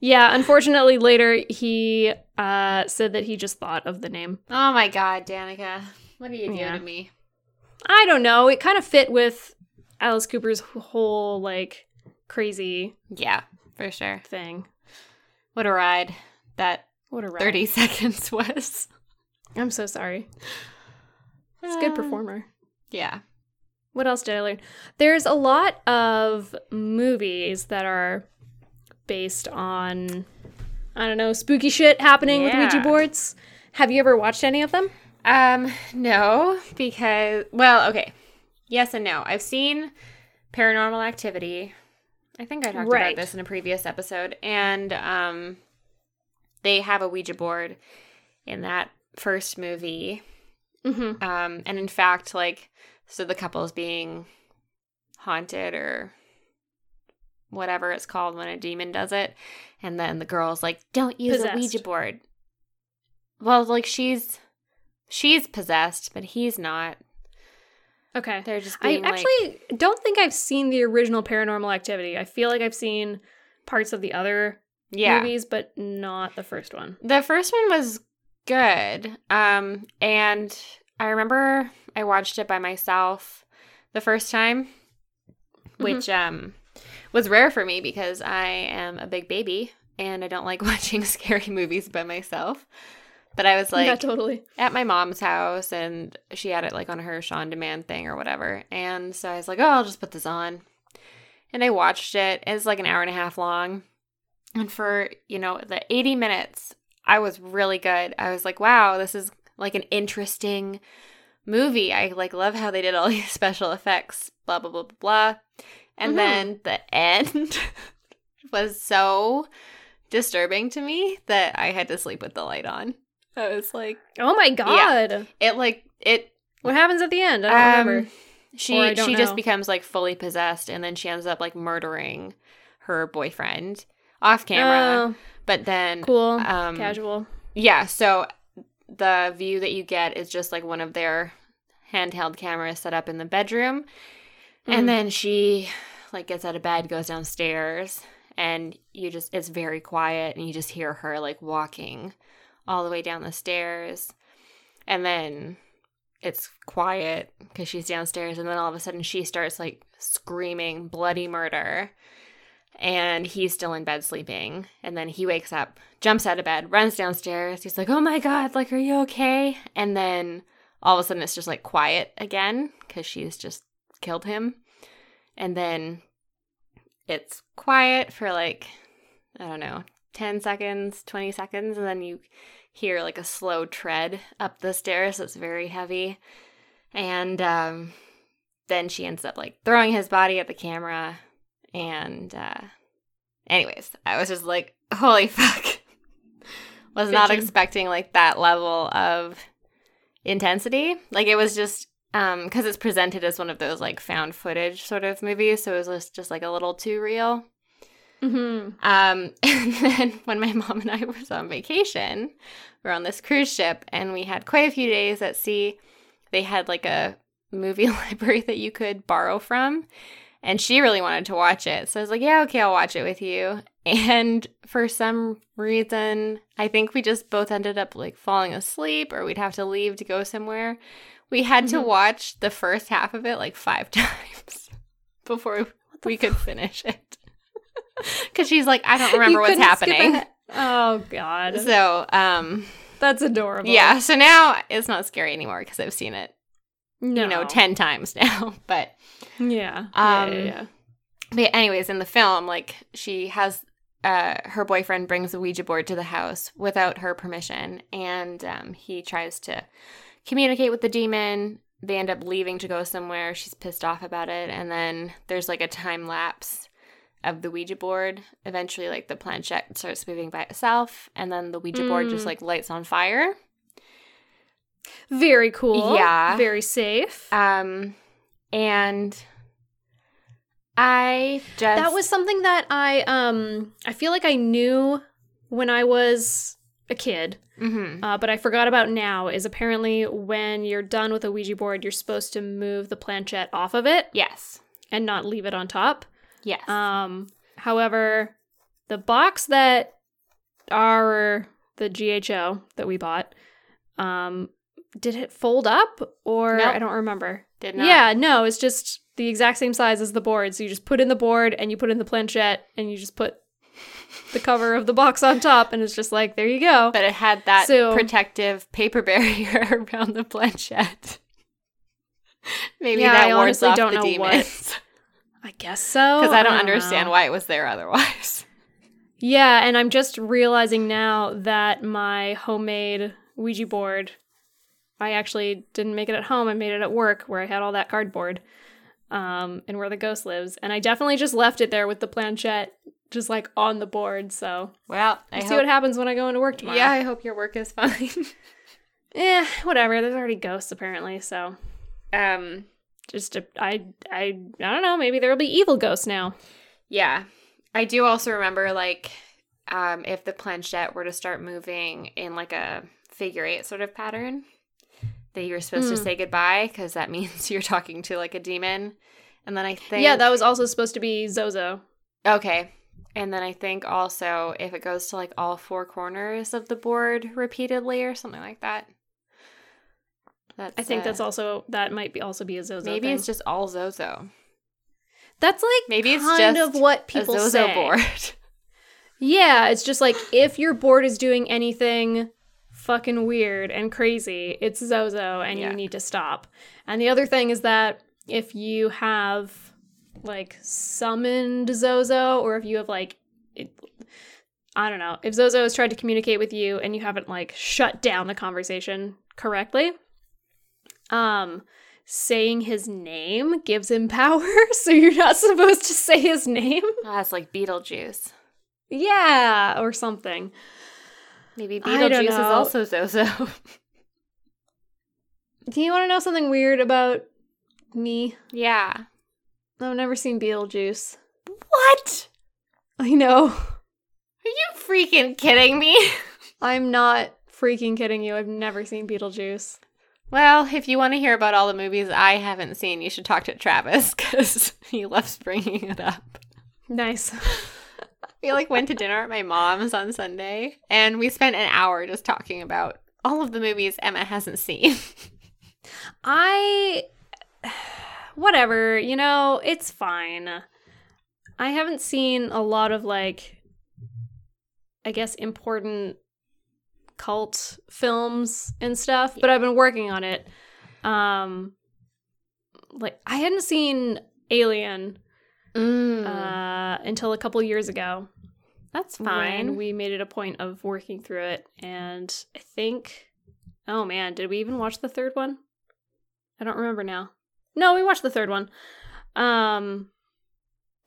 Yeah, unfortunately, later he uh, said that he just thought of the name. Oh my god, Danica. What are you doing Yeah. to me? I don't know. It kind of fit with Alice Cooper's whole like crazy Yeah, for sure. thing. What a ride that What a ride. 30 [LAUGHS] seconds was. I'm so sorry. He's a good Uh, performer. Yeah. What else did I learn? There's a lot of movies that are based on I don't know, spooky shit happening with Ouija boards. Have you ever watched any of them? Um, no, because well, okay. Yes and no. I've seen Paranormal Activity. I think I talked Right. about this in a previous episode, and um, they have a Ouija board in that first movie. Mm-hmm. Um, and in fact, like, so the couple is being haunted or whatever it's called when a demon does it, and then the girl's like, "Don't use a Ouija board." Well, like she's she's possessed, but he's not. Okay. They're just I like, actually don't think I've seen the original Paranormal Activity. I feel like I've seen parts of the other yeah. movies, but not the first one. The first one was good. Um, and I remember I watched it by myself the first time, which um was rare for me because I am a big baby and I don't like [LAUGHS] watching scary movies by myself. But I was like yeah, totally. at my mom's house and she had it like on her On Demand thing or whatever. And so I was like, oh, I'll just put this on. And I watched it. It's like an hour and a half long. And for, you know, the 80 minutes, I was really good. I was like, wow, this is like an interesting movie. I like love how they did all [LAUGHS] these special effects, blah, blah, blah, blah, blah. And Mhm. then the [LAUGHS] end was so disturbing to me that I had to sleep with the light on. I was like, Oh my god. it like it What happens at the end? I don't um, remember. she Or I don't she just becomes like fully possessed and then she ends up like murdering her boyfriend off camera Oh, but then cool. um Casual. yeah so the view that you get is just like one of their handheld cameras set up in the bedroom Mm. and then she like gets out of bed goes downstairs and you just it's very quiet and you just hear her like walking all the way down the stairs and then it's quiet because she's downstairs and then all of a sudden she starts like screaming bloody murder and he's still in bed sleeping. And then he wakes up jumps out of bed runs downstairs. He's like oh my god like are you okay? And then all of a sudden it's just like quiet again because she's just killed him. And then it's quiet for like i don't know 10 seconds 20 seconds and then you hear like a slow tread up the stairs that's very heavy. And um then she ends up like throwing his body at the camera and uh anyways i was just like holy [LAUGHS] fuck was not Bitchin'. expecting like that level of intensity like it was just um because it's presented as one of those like found footage sort of movies so it was just, just like a little too real hmm um, [LAUGHS] and then when my mom and I was on vacation, we are on this cruise ship and we had quite a few days at sea. They had like a movie [LAUGHS] library that you could borrow from. And she really wanted to watch it. So I was like, yeah, okay, I'll watch it with you. [LAUGHS] And for some reason, I think we just both ended up like falling asleep or we'd have to leave to go somewhere. We had to Mhm. watch the first half of it like five [LAUGHS] times. before we could finish it. [LAUGHS] Because she's like, I don't remember You what's happening. Oh god, So, um, that's adorable. yeah. So now it's not scary anymore because I've seen it, no. you know, ten times [LAUGHS] now. But Yeah. Um, yeah, yeah. But anyways, in the film, like she has uh her boyfriend brings a Ouija board to the house without her permission, and um, he tries to communicate with the demon. They end up leaving to go somewhere. She's pissed off about it, and then there's like a time lapse of the Ouija board. Eventually, like the planchette starts moving by itself, and then the Ouija board just Mm. like lights on fire. Very cool. Yeah. Very safe. Um, and I just that was something that I um I feel like I knew when I was a kid, Mhm. uh, but I forgot about now. Is apparently when you're done with a Ouija board, you're supposed to move the planchette off of it yes, and not leave it on top. yes. Um, however, the box that our the GHO that we bought, um, did it fold up or Nope. I don't remember. Did not. Yeah, no, it's just the exact same size as the board. So you just put in the board and you put in the planchette and you just put the cover of the box on top and it's just like there you go. but it had that So- protective paper [LAUGHS] barrier around the planchette. Maybe Yeah, that I wards off don't the know what- demons. I guess so. [LAUGHS] Because I don't understand know. why it was there otherwise. [LAUGHS] Yeah, and I'm just realizing now that my homemade Ouija board, I actually didn't make it at home. I made it at work where I had all that cardboard, um, and where the ghost lives. And I definitely just left it there with the planchette, just like on the board. So Well, I see hope, what happens when I go into work tomorrow. yeah, I hope your work is fine. [LAUGHS] eh, whatever. There's already ghosts apparently, so um, just a, I I I don't know. Maybe there will be evil ghosts now. yeah, I do also remember like um, if the planchette were to start moving in like a figure eight sort of pattern, that you were supposed to Mm. say goodbye because that [LAUGHS] means you're talking to like a demon. And then I think Yeah, that was also supposed to be Zozo. Okay. And then I think also if it goes to like all four corners of the board repeatedly or something like that. That's I think uh, that's also that might be also be a Zozo. maybe thing. it's just all Zozo. That's like Maybe it's kind just of what A people Zozo say. board. [LAUGHS] Yeah, it's just like if your board is doing anything fucking weird and crazy, it's Zozo and Yeah. you need to stop. And the other thing is that if you have like summoned Zozo or if you have like it, I don't know, if Zozo has tried to communicate with you and you haven't like shut down the conversation correctly, um saying his name gives him [LAUGHS] power, so you're not supposed to say his name. That's like Beetlejuice. Yeah, or something. Maybe Beetlejuice is also Zozo. Do you want to know something weird about me? yeah. I've never seen Beetlejuice. What? I know. Are you freaking kidding me? [LAUGHS] I'm not freaking kidding you. I've never seen Beetlejuice. Well, if you want to hear about all the movies I haven't seen, you should talk to Travis [LAUGHS] because he loves bringing it up. Nice. [LAUGHS] We like went to dinner at my mom's on Sunday, and we spent an hour just talking about all of the movies Emma hasn't seen. [LAUGHS] I. Whatever, you know, it's fine. I haven't seen a lot of, like, I guess, important cult films and stuff, but I've been working on it. Um, like, I hadn't seen Alien Mm, uh, until a couple years ago. that's when fine. we made it a point of working through it. And I think, oh man, did we even watch the third one? I don't remember now. No, we watched the third one. Um,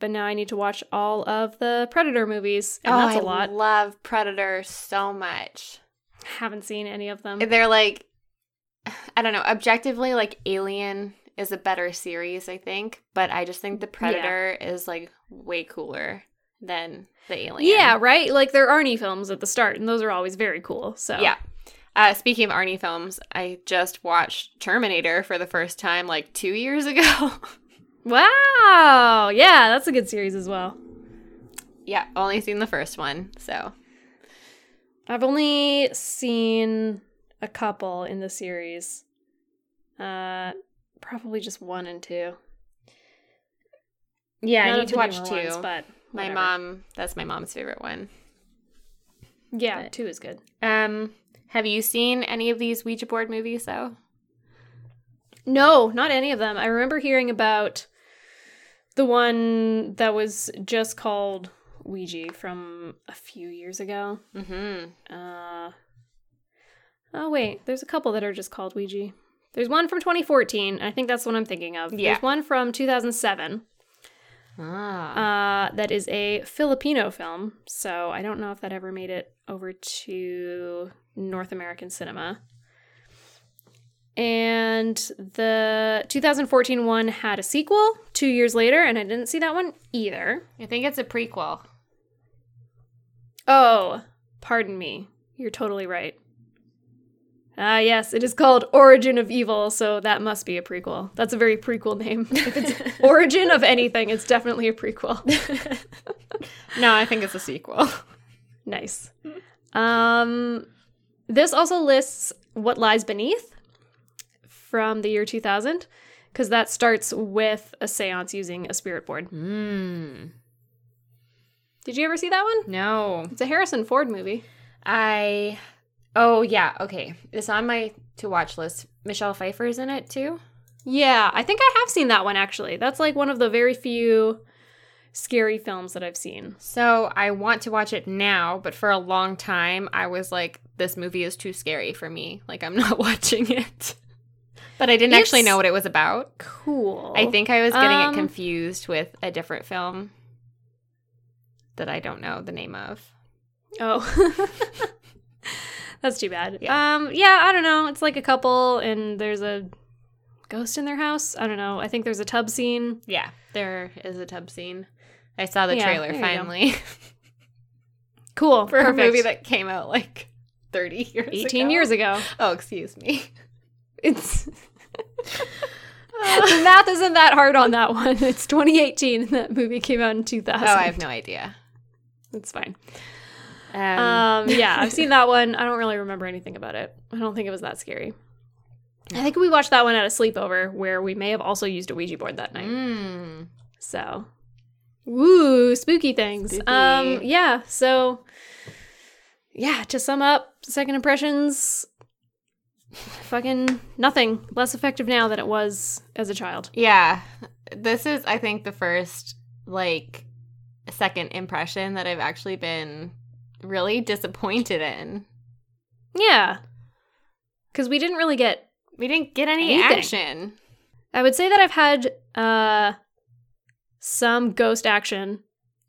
but now I need to watch all of the Predator movies, and oh, that's a I lot. I love Predator so much. Haven't seen any of them. They're like, [SIGHS] I don't know, objectively, like Alien is a better series, I think, but I just think the Predator is like way cooler than the Alien. Yeah, right. Like there are Arnie films at the start, and those are always very cool. So Yeah. Uh, speaking of Arnie films, I just watched Terminator for the first time like two years [LAUGHS] ago. Wow. Yeah, that's a good series as well. yeah, only seen the first one, so I've only seen a couple in the series. Uh probably just one and two. Yeah, I need to watch two. ones, but my mom, that's my mom's favorite one. Yeah, but- two is good. Um, have you seen any of these Ouija board movies though? No, not any of them. I remember hearing about the one that was just called Ouija from a few years ago. Mm-hmm. Uh, oh, wait. There's a couple that are just called Ouija. There's one from 2014. I think that's what I'm thinking of. Yeah. There's one from 2007 Ah. uh, that is a Filipino film. So I don't know if that ever made it over to North American cinema. And the 2014 one had a sequel two years later, and I didn't see that one either. I think it's a prequel. Oh, pardon me. You're totally right. Ah, yes, it is called Origin of Evil, so that must be a prequel. That's a very prequel name. [LAUGHS] If it's Origin of anything, it's definitely a prequel. [LAUGHS] No, I think it's a sequel. [LAUGHS] nice. Um, this also lists What Lies Beneath from the year 2000, because that starts with a seance using a spirit board. Hmm. Did you ever see that one? No. It's a Harrison Ford movie. I Oh yeah, okay. It's on my to watch list. Michelle Pfeiffer is in it too. Yeah, I think I have seen that one actually. That's like one of the very few scary films that I've seen. So I want to watch it now, but for a long time I was like, this movie is too scary for me. Like I'm [LAUGHS] not watching it. But I didn't actually know what it was about. Cool. I think I was getting Um, it confused with a different film that I don't know the name of. Oh. [LAUGHS] [LAUGHS] That's too bad. Yeah. Um yeah, I don't know. It's like a couple and there's a ghost in their house. I don't know. I think there's a tub scene. Yeah, there is a tub scene. I saw the Yeah, trailer there you go. finally [LAUGHS] Cool. for perfect. a movie that came out like 30 years 18 ago. years ago. Oh, excuse me. It's [LAUGHS] the math isn't that hard on that one. It's 2018 and that movie came out in 2000. Oh, I have no idea. It's fine. Um, Um, yeah, I've seen that [LAUGHS] one. I don't really remember anything about it. I don't think it was that scary. I think we watched that one at a sleepover where we may have also used a Ouija board that night. mm, So, woo, spooky things. Spooky. Um, yeah. So, yeah. To sum up, second impressions, fucking nothing. Less effective now than it was as a child. yeah, this is, I think, the first like second impression that I've actually been really disappointed in. Yeah, because we didn't really get. We didn't get any Anything. action. I would say that I've had uh some ghost action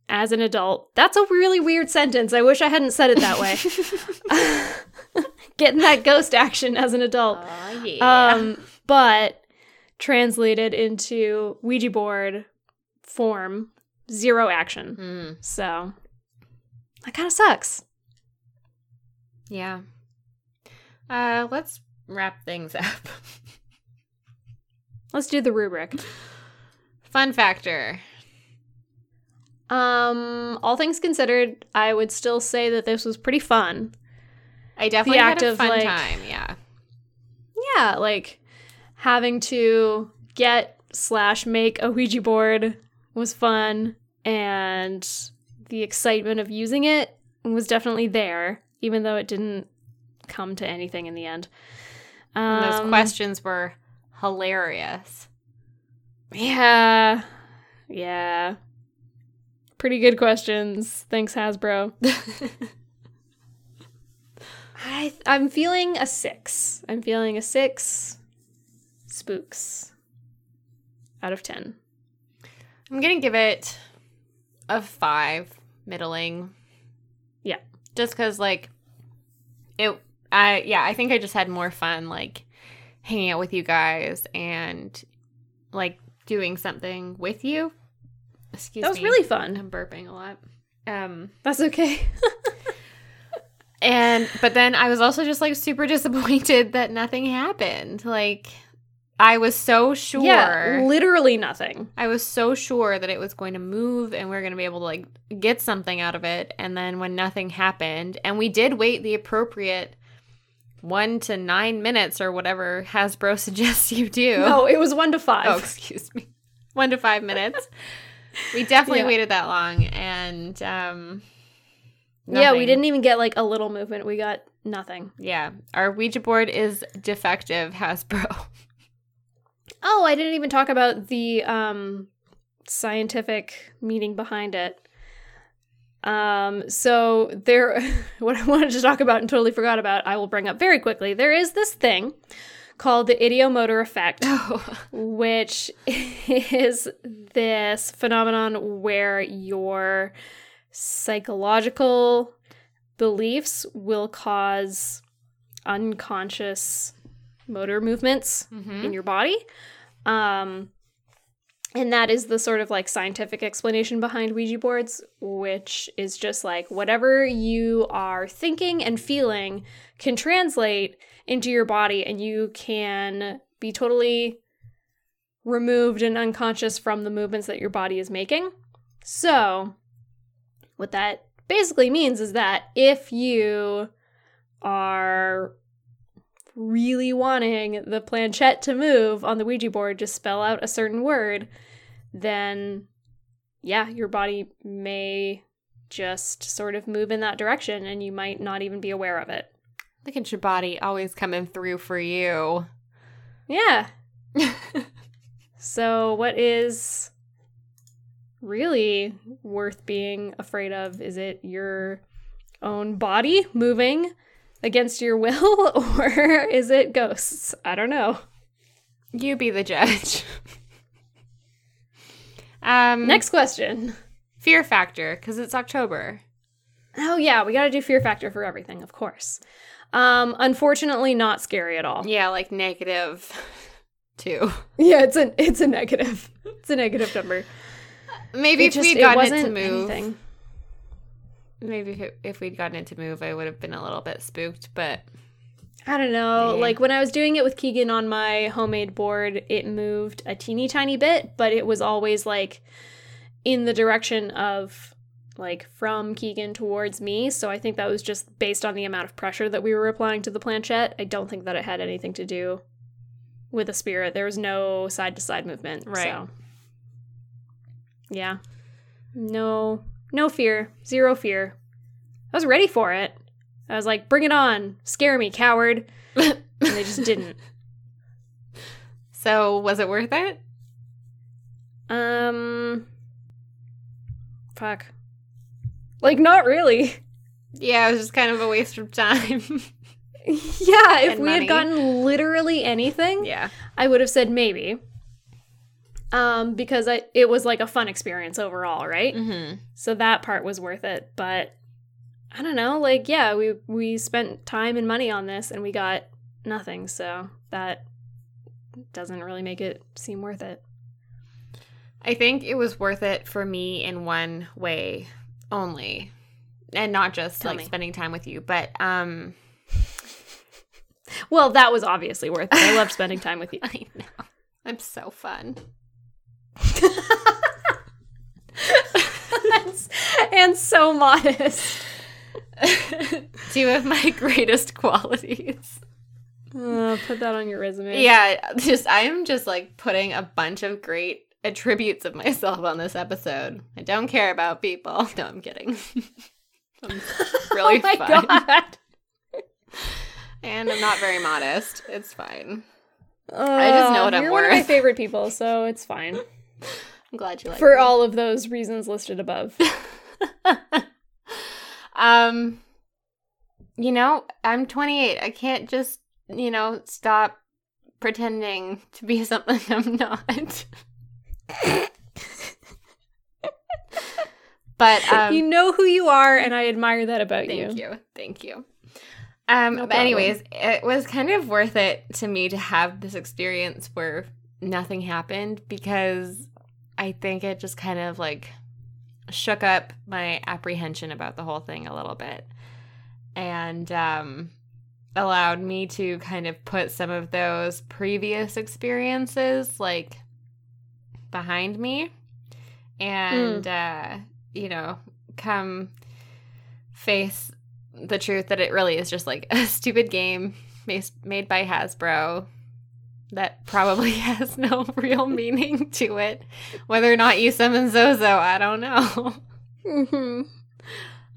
as an adult. That's a really weird sentence. I wish I hadn't said it that way. [LAUGHS] [LAUGHS] Getting that ghost action as an adult. Oh yeah. Um, but translated into Ouija board form, zero action. Mm, So that kind of sucks. yeah. Uh, let's wrap things [LAUGHS] up. Let's do the rubric. Fun factor. Um, all things considered, I would still say that this was pretty fun. I definitely act had a of, fun like- time. Yeah. Yeah, like having to get slash make a Ouija board was fun, and the excitement of using it was definitely there, even though it didn't come to anything in the end. And those Um, questions were hilarious. Yeah. Yeah. Pretty good questions. Thanks, Hasbro. [LAUGHS] I I'm feeling a six. I'm feeling a six spooks out of ten. I'm gonna give it a five, middling. Yeah. Just because, like, it. I yeah. I think I just had more fun, like, hanging out with you guys and like doing something with you. Excuse me. That was me. really fun. I'm burping a lot. Um. That's okay. [LAUGHS] And but then I was also just like super [LAUGHS] disappointed that nothing happened. Like I was so sure. Yeah, literally nothing. I was so sure that it was going to move and we are going to be able to like get something out of it. And then when nothing happened, and we did wait the appropriate one to nine minutes or whatever Hasbro [LAUGHS] suggests you do. No, it was one to five. Oh, excuse me. One to five minutes. we definitely Yeah. waited that long, and um, Yeah, we didn't even get like a little movement. We got nothing. Yeah, our Ouija board is defective, Hasbro. [LAUGHS] Oh, I didn't even talk about the um scientific meaning behind it. Um so there [LAUGHS] what I wanted to talk about and totally forgot about, I will bring up very quickly. There is this thing called the ideomotor effect. [LAUGHS] Oh, which is this phenomenon where your psychological beliefs will cause unconscious motor movements in your body. Um, and that is the sort of like scientific explanation behind Ouija boards, which is just like whatever you are thinking and feeling can translate into your body, and you can be totally removed and unconscious from the movements that your body is making. So, what that basically means is that if you are really wanting the planchette to move on the Ouija board to spell out a certain word, then yeah, your body may just sort of move in that direction and you might not even be aware of it. look at your body always coming through for you. Yeah. [LAUGHS] So, what is really worth being afraid of? Is it your own body moving against your will, [LAUGHS] or is it ghosts? I don't know. you be the judge. um, Next question. fear factor because it's October. Oh, yeah, we gotta do fear factor for everything, of course. Um, unfortunately, not scary at all. Yeah, like negative two. Yeah, it's a it's a negative. It's a negative number. Maybe It if just- we'd it gotten it, to move, anything. Maybe if, it, if we'd gotten it to move, I would have been a little bit spooked. But I don't know. Yeah. Like when I was doing it with Keegan on my homemade board, it moved a teeny tiny bit, but it was always like in the direction of like from Keegan towards me. So I think that was just based on the amount of pressure that we were applying to the planchette. I don't think that it had anything to do with a spirit. There was no side to side movement. Right. So yeah. No no fear. Zero fear. I was ready for it. I was like, bring it on. Scare me, coward. And they just didn't. [LAUGHS] so was it worth it? Um fuck. Like not really. Yeah, it was just kind of a waste of time. [LAUGHS] yeah, if And we money. had gotten literally anything, yeah. I would have said maybe. Um because I it was like a fun experience overall, right? Mm-hmm. So that part was worth it, but I don't know, like yeah, we we spent time and money on this and we got nothing, so that doesn't really make it seem worth it. I think it was worth it for me in one way only. And not just Tell like me. spending time with you, but um Well, that was obviously worth it. I loved spending time with you. [LAUGHS] I know. I'm so fun. [LAUGHS] and so modest. [LAUGHS] Two of my greatest qualities. Uh, put that on your resume. Yeah, just I'm just like putting a bunch of great attributes of myself on this episode. I don't care about people. [LAUGHS] No, I'm kidding. I'm really oh my fun. god. And I'm not very modest. It's fine. I just know what I'm you're one of my favorite people, so it's fine. I'm glad you like For me. all of those reasons listed above. [LAUGHS] um you know, I'm 28. I can't just, you know, stop pretending to be [LAUGHS] something I'm not. but um you know who you are, and I admire that about Thank you. Thank you. Thank you. Um, No but anyways, it was kind of worth it to me to have this experience where nothing happened because I think it just kind of like shook up my apprehension about the whole thing a little bit and um, allowed me to kind of put some of those previous experiences like behind me and uh, you know come face the truth that it really is just like [LAUGHS] a stupid game made by Hasbro that probably [LAUGHS] has no real meaning to it. Whether or not you summon Zozo, I don't know. hmm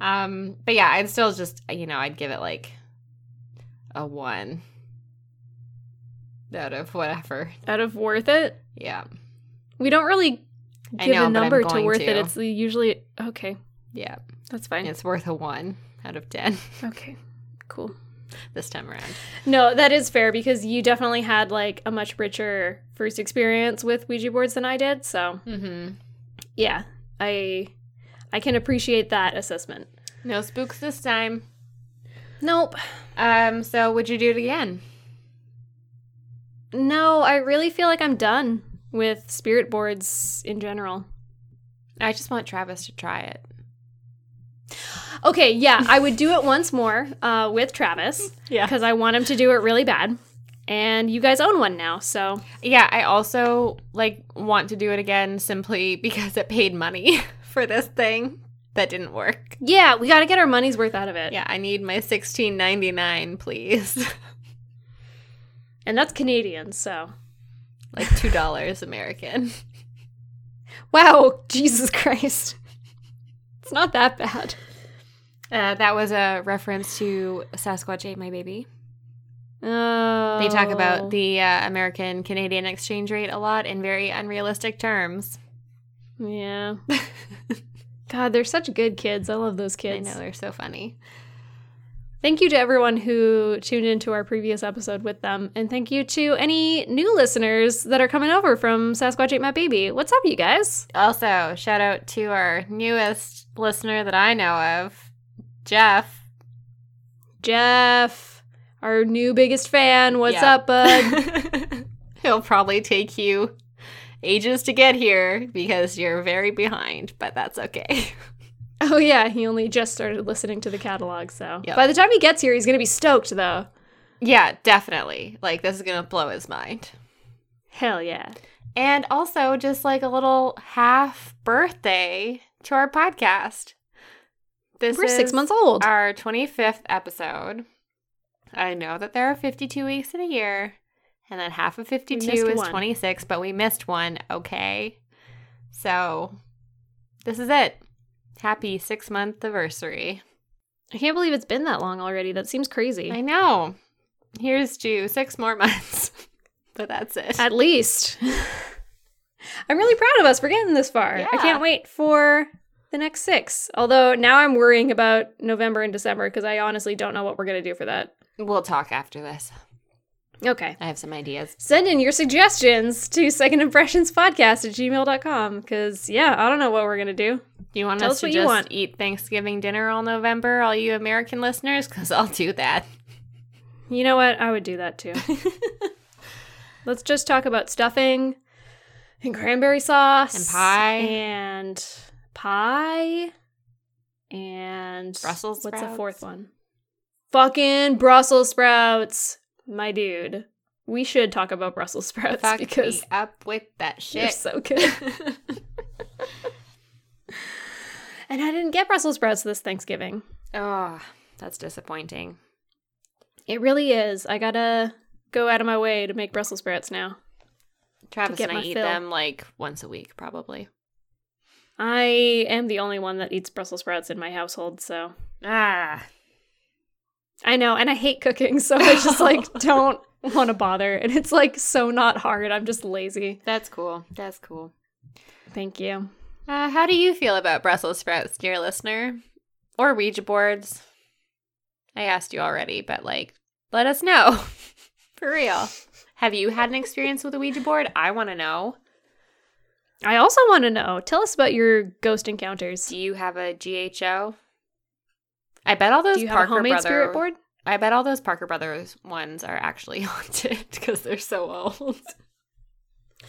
Um, but yeah, I'd still just you know I'd give it like a one out of whatever. Out of worth it, Yeah, we don't really give know, a number to worth to. it. It's usually okay. yeah, That's fine. it's worth a one out of ten Okay, cool. This time around. No, that is fair because you definitely had like a much richer first experience with Ouija boards than I did. So Mm-hmm. yeah, I I can appreciate that assessment. No spooks this time. Nope. Um, so would you do it again? No, I really feel like I'm done with spirit boards in general. I just want Travis to try it. Okay, yeah, I would do it once more uh, with Travis Yeah. because I want him to do it really bad. And you guys own one now, so Yeah, I also like want to do it again simply [LAUGHS] because it paid money [LAUGHS] for this thing that didn't work. yeah, we got to get our money's worth out of it. Yeah, I need my sixteen ninety nine, please. [LAUGHS] and that's Canadian, so like two dollars American. wow, Jesus Christ, it's not that bad. Uh, that was a reference to Sasquatch ate my baby. Oh, They talk about the uh, American Canadian exchange rate a lot in very unrealistic terms. yeah. [LAUGHS] God, they're such good kids. I love those kids. I know they're so funny. Thank you to everyone who tuned into our previous episode with them. And thank you to any new listeners that are coming over from Sasquatch Ate My Baby. What's up, you guys? Also, shout out to our newest listener that I know of, Jeff. Jeff, our new biggest fan. What's Yeah. up, bud? [LAUGHS] He'll probably take you ages to get here because you're very behind, but that's okay. [LAUGHS] oh, yeah, he only just started listening to the catalog. So Yep. by the time he gets here, he's going to be stoked, though. yeah, definitely. Like, this is going to blow his mind. Hell yeah. And also, just like a little half birthday to our podcast. This We're six months old. Our 25th episode. I know that there are 52 weeks in a year, and that half of 52 is one. 26, but we missed one, okay? So, this is it. Happy six month anniversary. I can't believe it's been that long already. That seems crazy. I know. Here's to six more [LAUGHS] months, but that's it. At least. [LAUGHS] I'm really proud of us for getting this far. I can't wait for the next six. Although now I'm worrying about November and December because I honestly don't know what we're going to do for that. we'll talk after this. Okay. I have some ideas. Send in your suggestions to second impressions podcast at gmail.com because, yeah, I don't know what we're going to do. Do you want Tell us, us to you just want. eat Thanksgiving dinner all November, all you American listeners? Because I'll do that. You know what? I would do that too. [LAUGHS] Let's just talk about stuffing and cranberry sauce And pie. and pie and Brussels What's the fourth one? Fucking Brussels sprouts, my dude. We should talk about Brussels [LAUGHS] sprouts Fuck because up with that shit. so good. [LAUGHS] and I didn't get Brussels sprouts this Thanksgiving. oh, that's disappointing. It really is. I gotta go out of my way to make Brussels sprouts now. Travis and I eat fill. them like once a week, probably. I am the only one that eats Brussels sprouts in my household, so Ah, I know, and I hate cooking, so I just [LAUGHS] like don't want to bother. And it's like so not hard. I'm just lazy. that's cool. That's cool. Thank you. Uh, how do you feel about Brussels sprouts, dear listener? Or Ouija boards? I asked you already, but like, let us know. [LAUGHS] For real. Have you had an experience with a Ouija board? I want to know. I also want to know. Tell us about your ghost encounters. Do you have a GHO? I bet all those Do you have a homemade brother spirit board? I bet all those Parker Brothers ones are actually [LAUGHS] haunted because they're so old.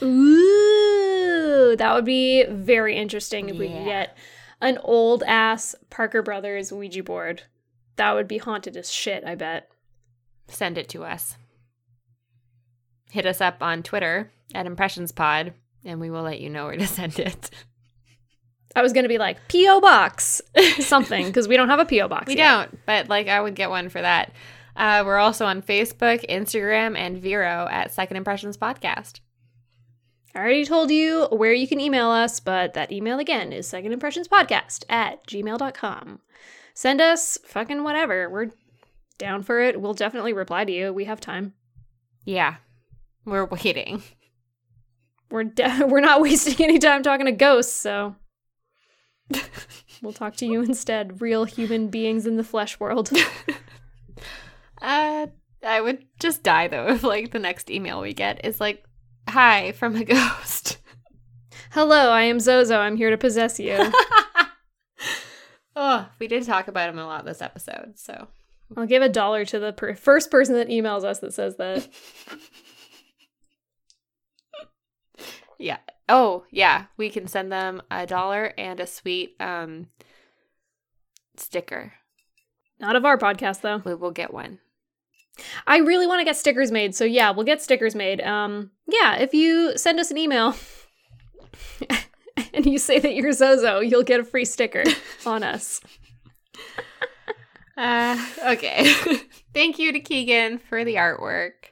Ooh, that would be very interesting if we could get an old ass Parker Brothers Ouija board. That would be haunted as shit, I bet. Send it to us. Hit us up on Twitter at ImpressionsPod, and we will let you know where to send it. I was going to be like, P.O. Box something, [LAUGHS] because we don't have a P.O. Box We yet. don't, but like I would get one for that. Uh, we're also on Facebook, Instagram, and Vero at Second Impressions Podcast. I already told you where you can email us, but that email again is Second Impressions Podcast at gmail.com. Send us fucking whatever. We're down for it. We'll definitely reply to you. We have time. Yeah, we're waiting. We're de- [LAUGHS] we're not wasting any time talking to ghosts, so we'll talk to you [LAUGHS] instead. Real human beings in the flesh world. [LAUGHS] Uh, I would just die though if like the next email we get is like, "Hi from a ghost." Hello, I am Zozo. I'm here to possess you. oh, we did talk about him a lot this episode, so I'll give a dollar to the per- first person that emails us that says that. Yeah. Oh, yeah, we can send them a dollar and a sweet um sticker. Not of our podcast though. We will get one. I really want to get stickers made, so yeah, we'll get stickers made. Um, yeah, if you send us an email [LAUGHS] and you say that you're Zozo, you'll get a free sticker [LAUGHS] on us. Uh, okay. [LAUGHS] Thank you to Keegan for the artwork.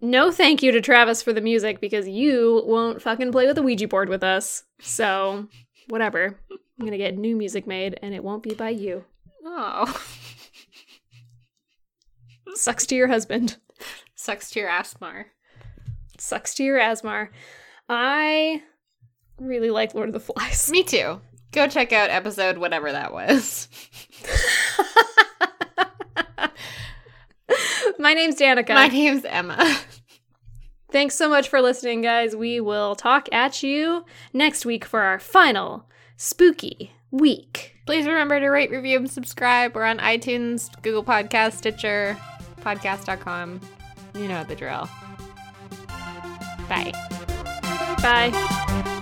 No thank you to Travis for the music because you won't fucking play with the Ouija board with us. So, whatever. I'm gonna get new music made and it won't be by you. Oh, Sucks to your husband. sucks to your Asmar. Sucks to your Asmar. I really like Lord of the Flies. Me too. Go check out episode whatever that was. [LAUGHS] My name's Danica. My name's Emma. [LAUGHS] Thanks so much for listening, guys. We will talk at you next week for our final spooky week. Please remember to rate, review, and subscribe. We're on iTunes, Google Podcast, Stitcher, podcast.com. You know the drill. Bye. Bye.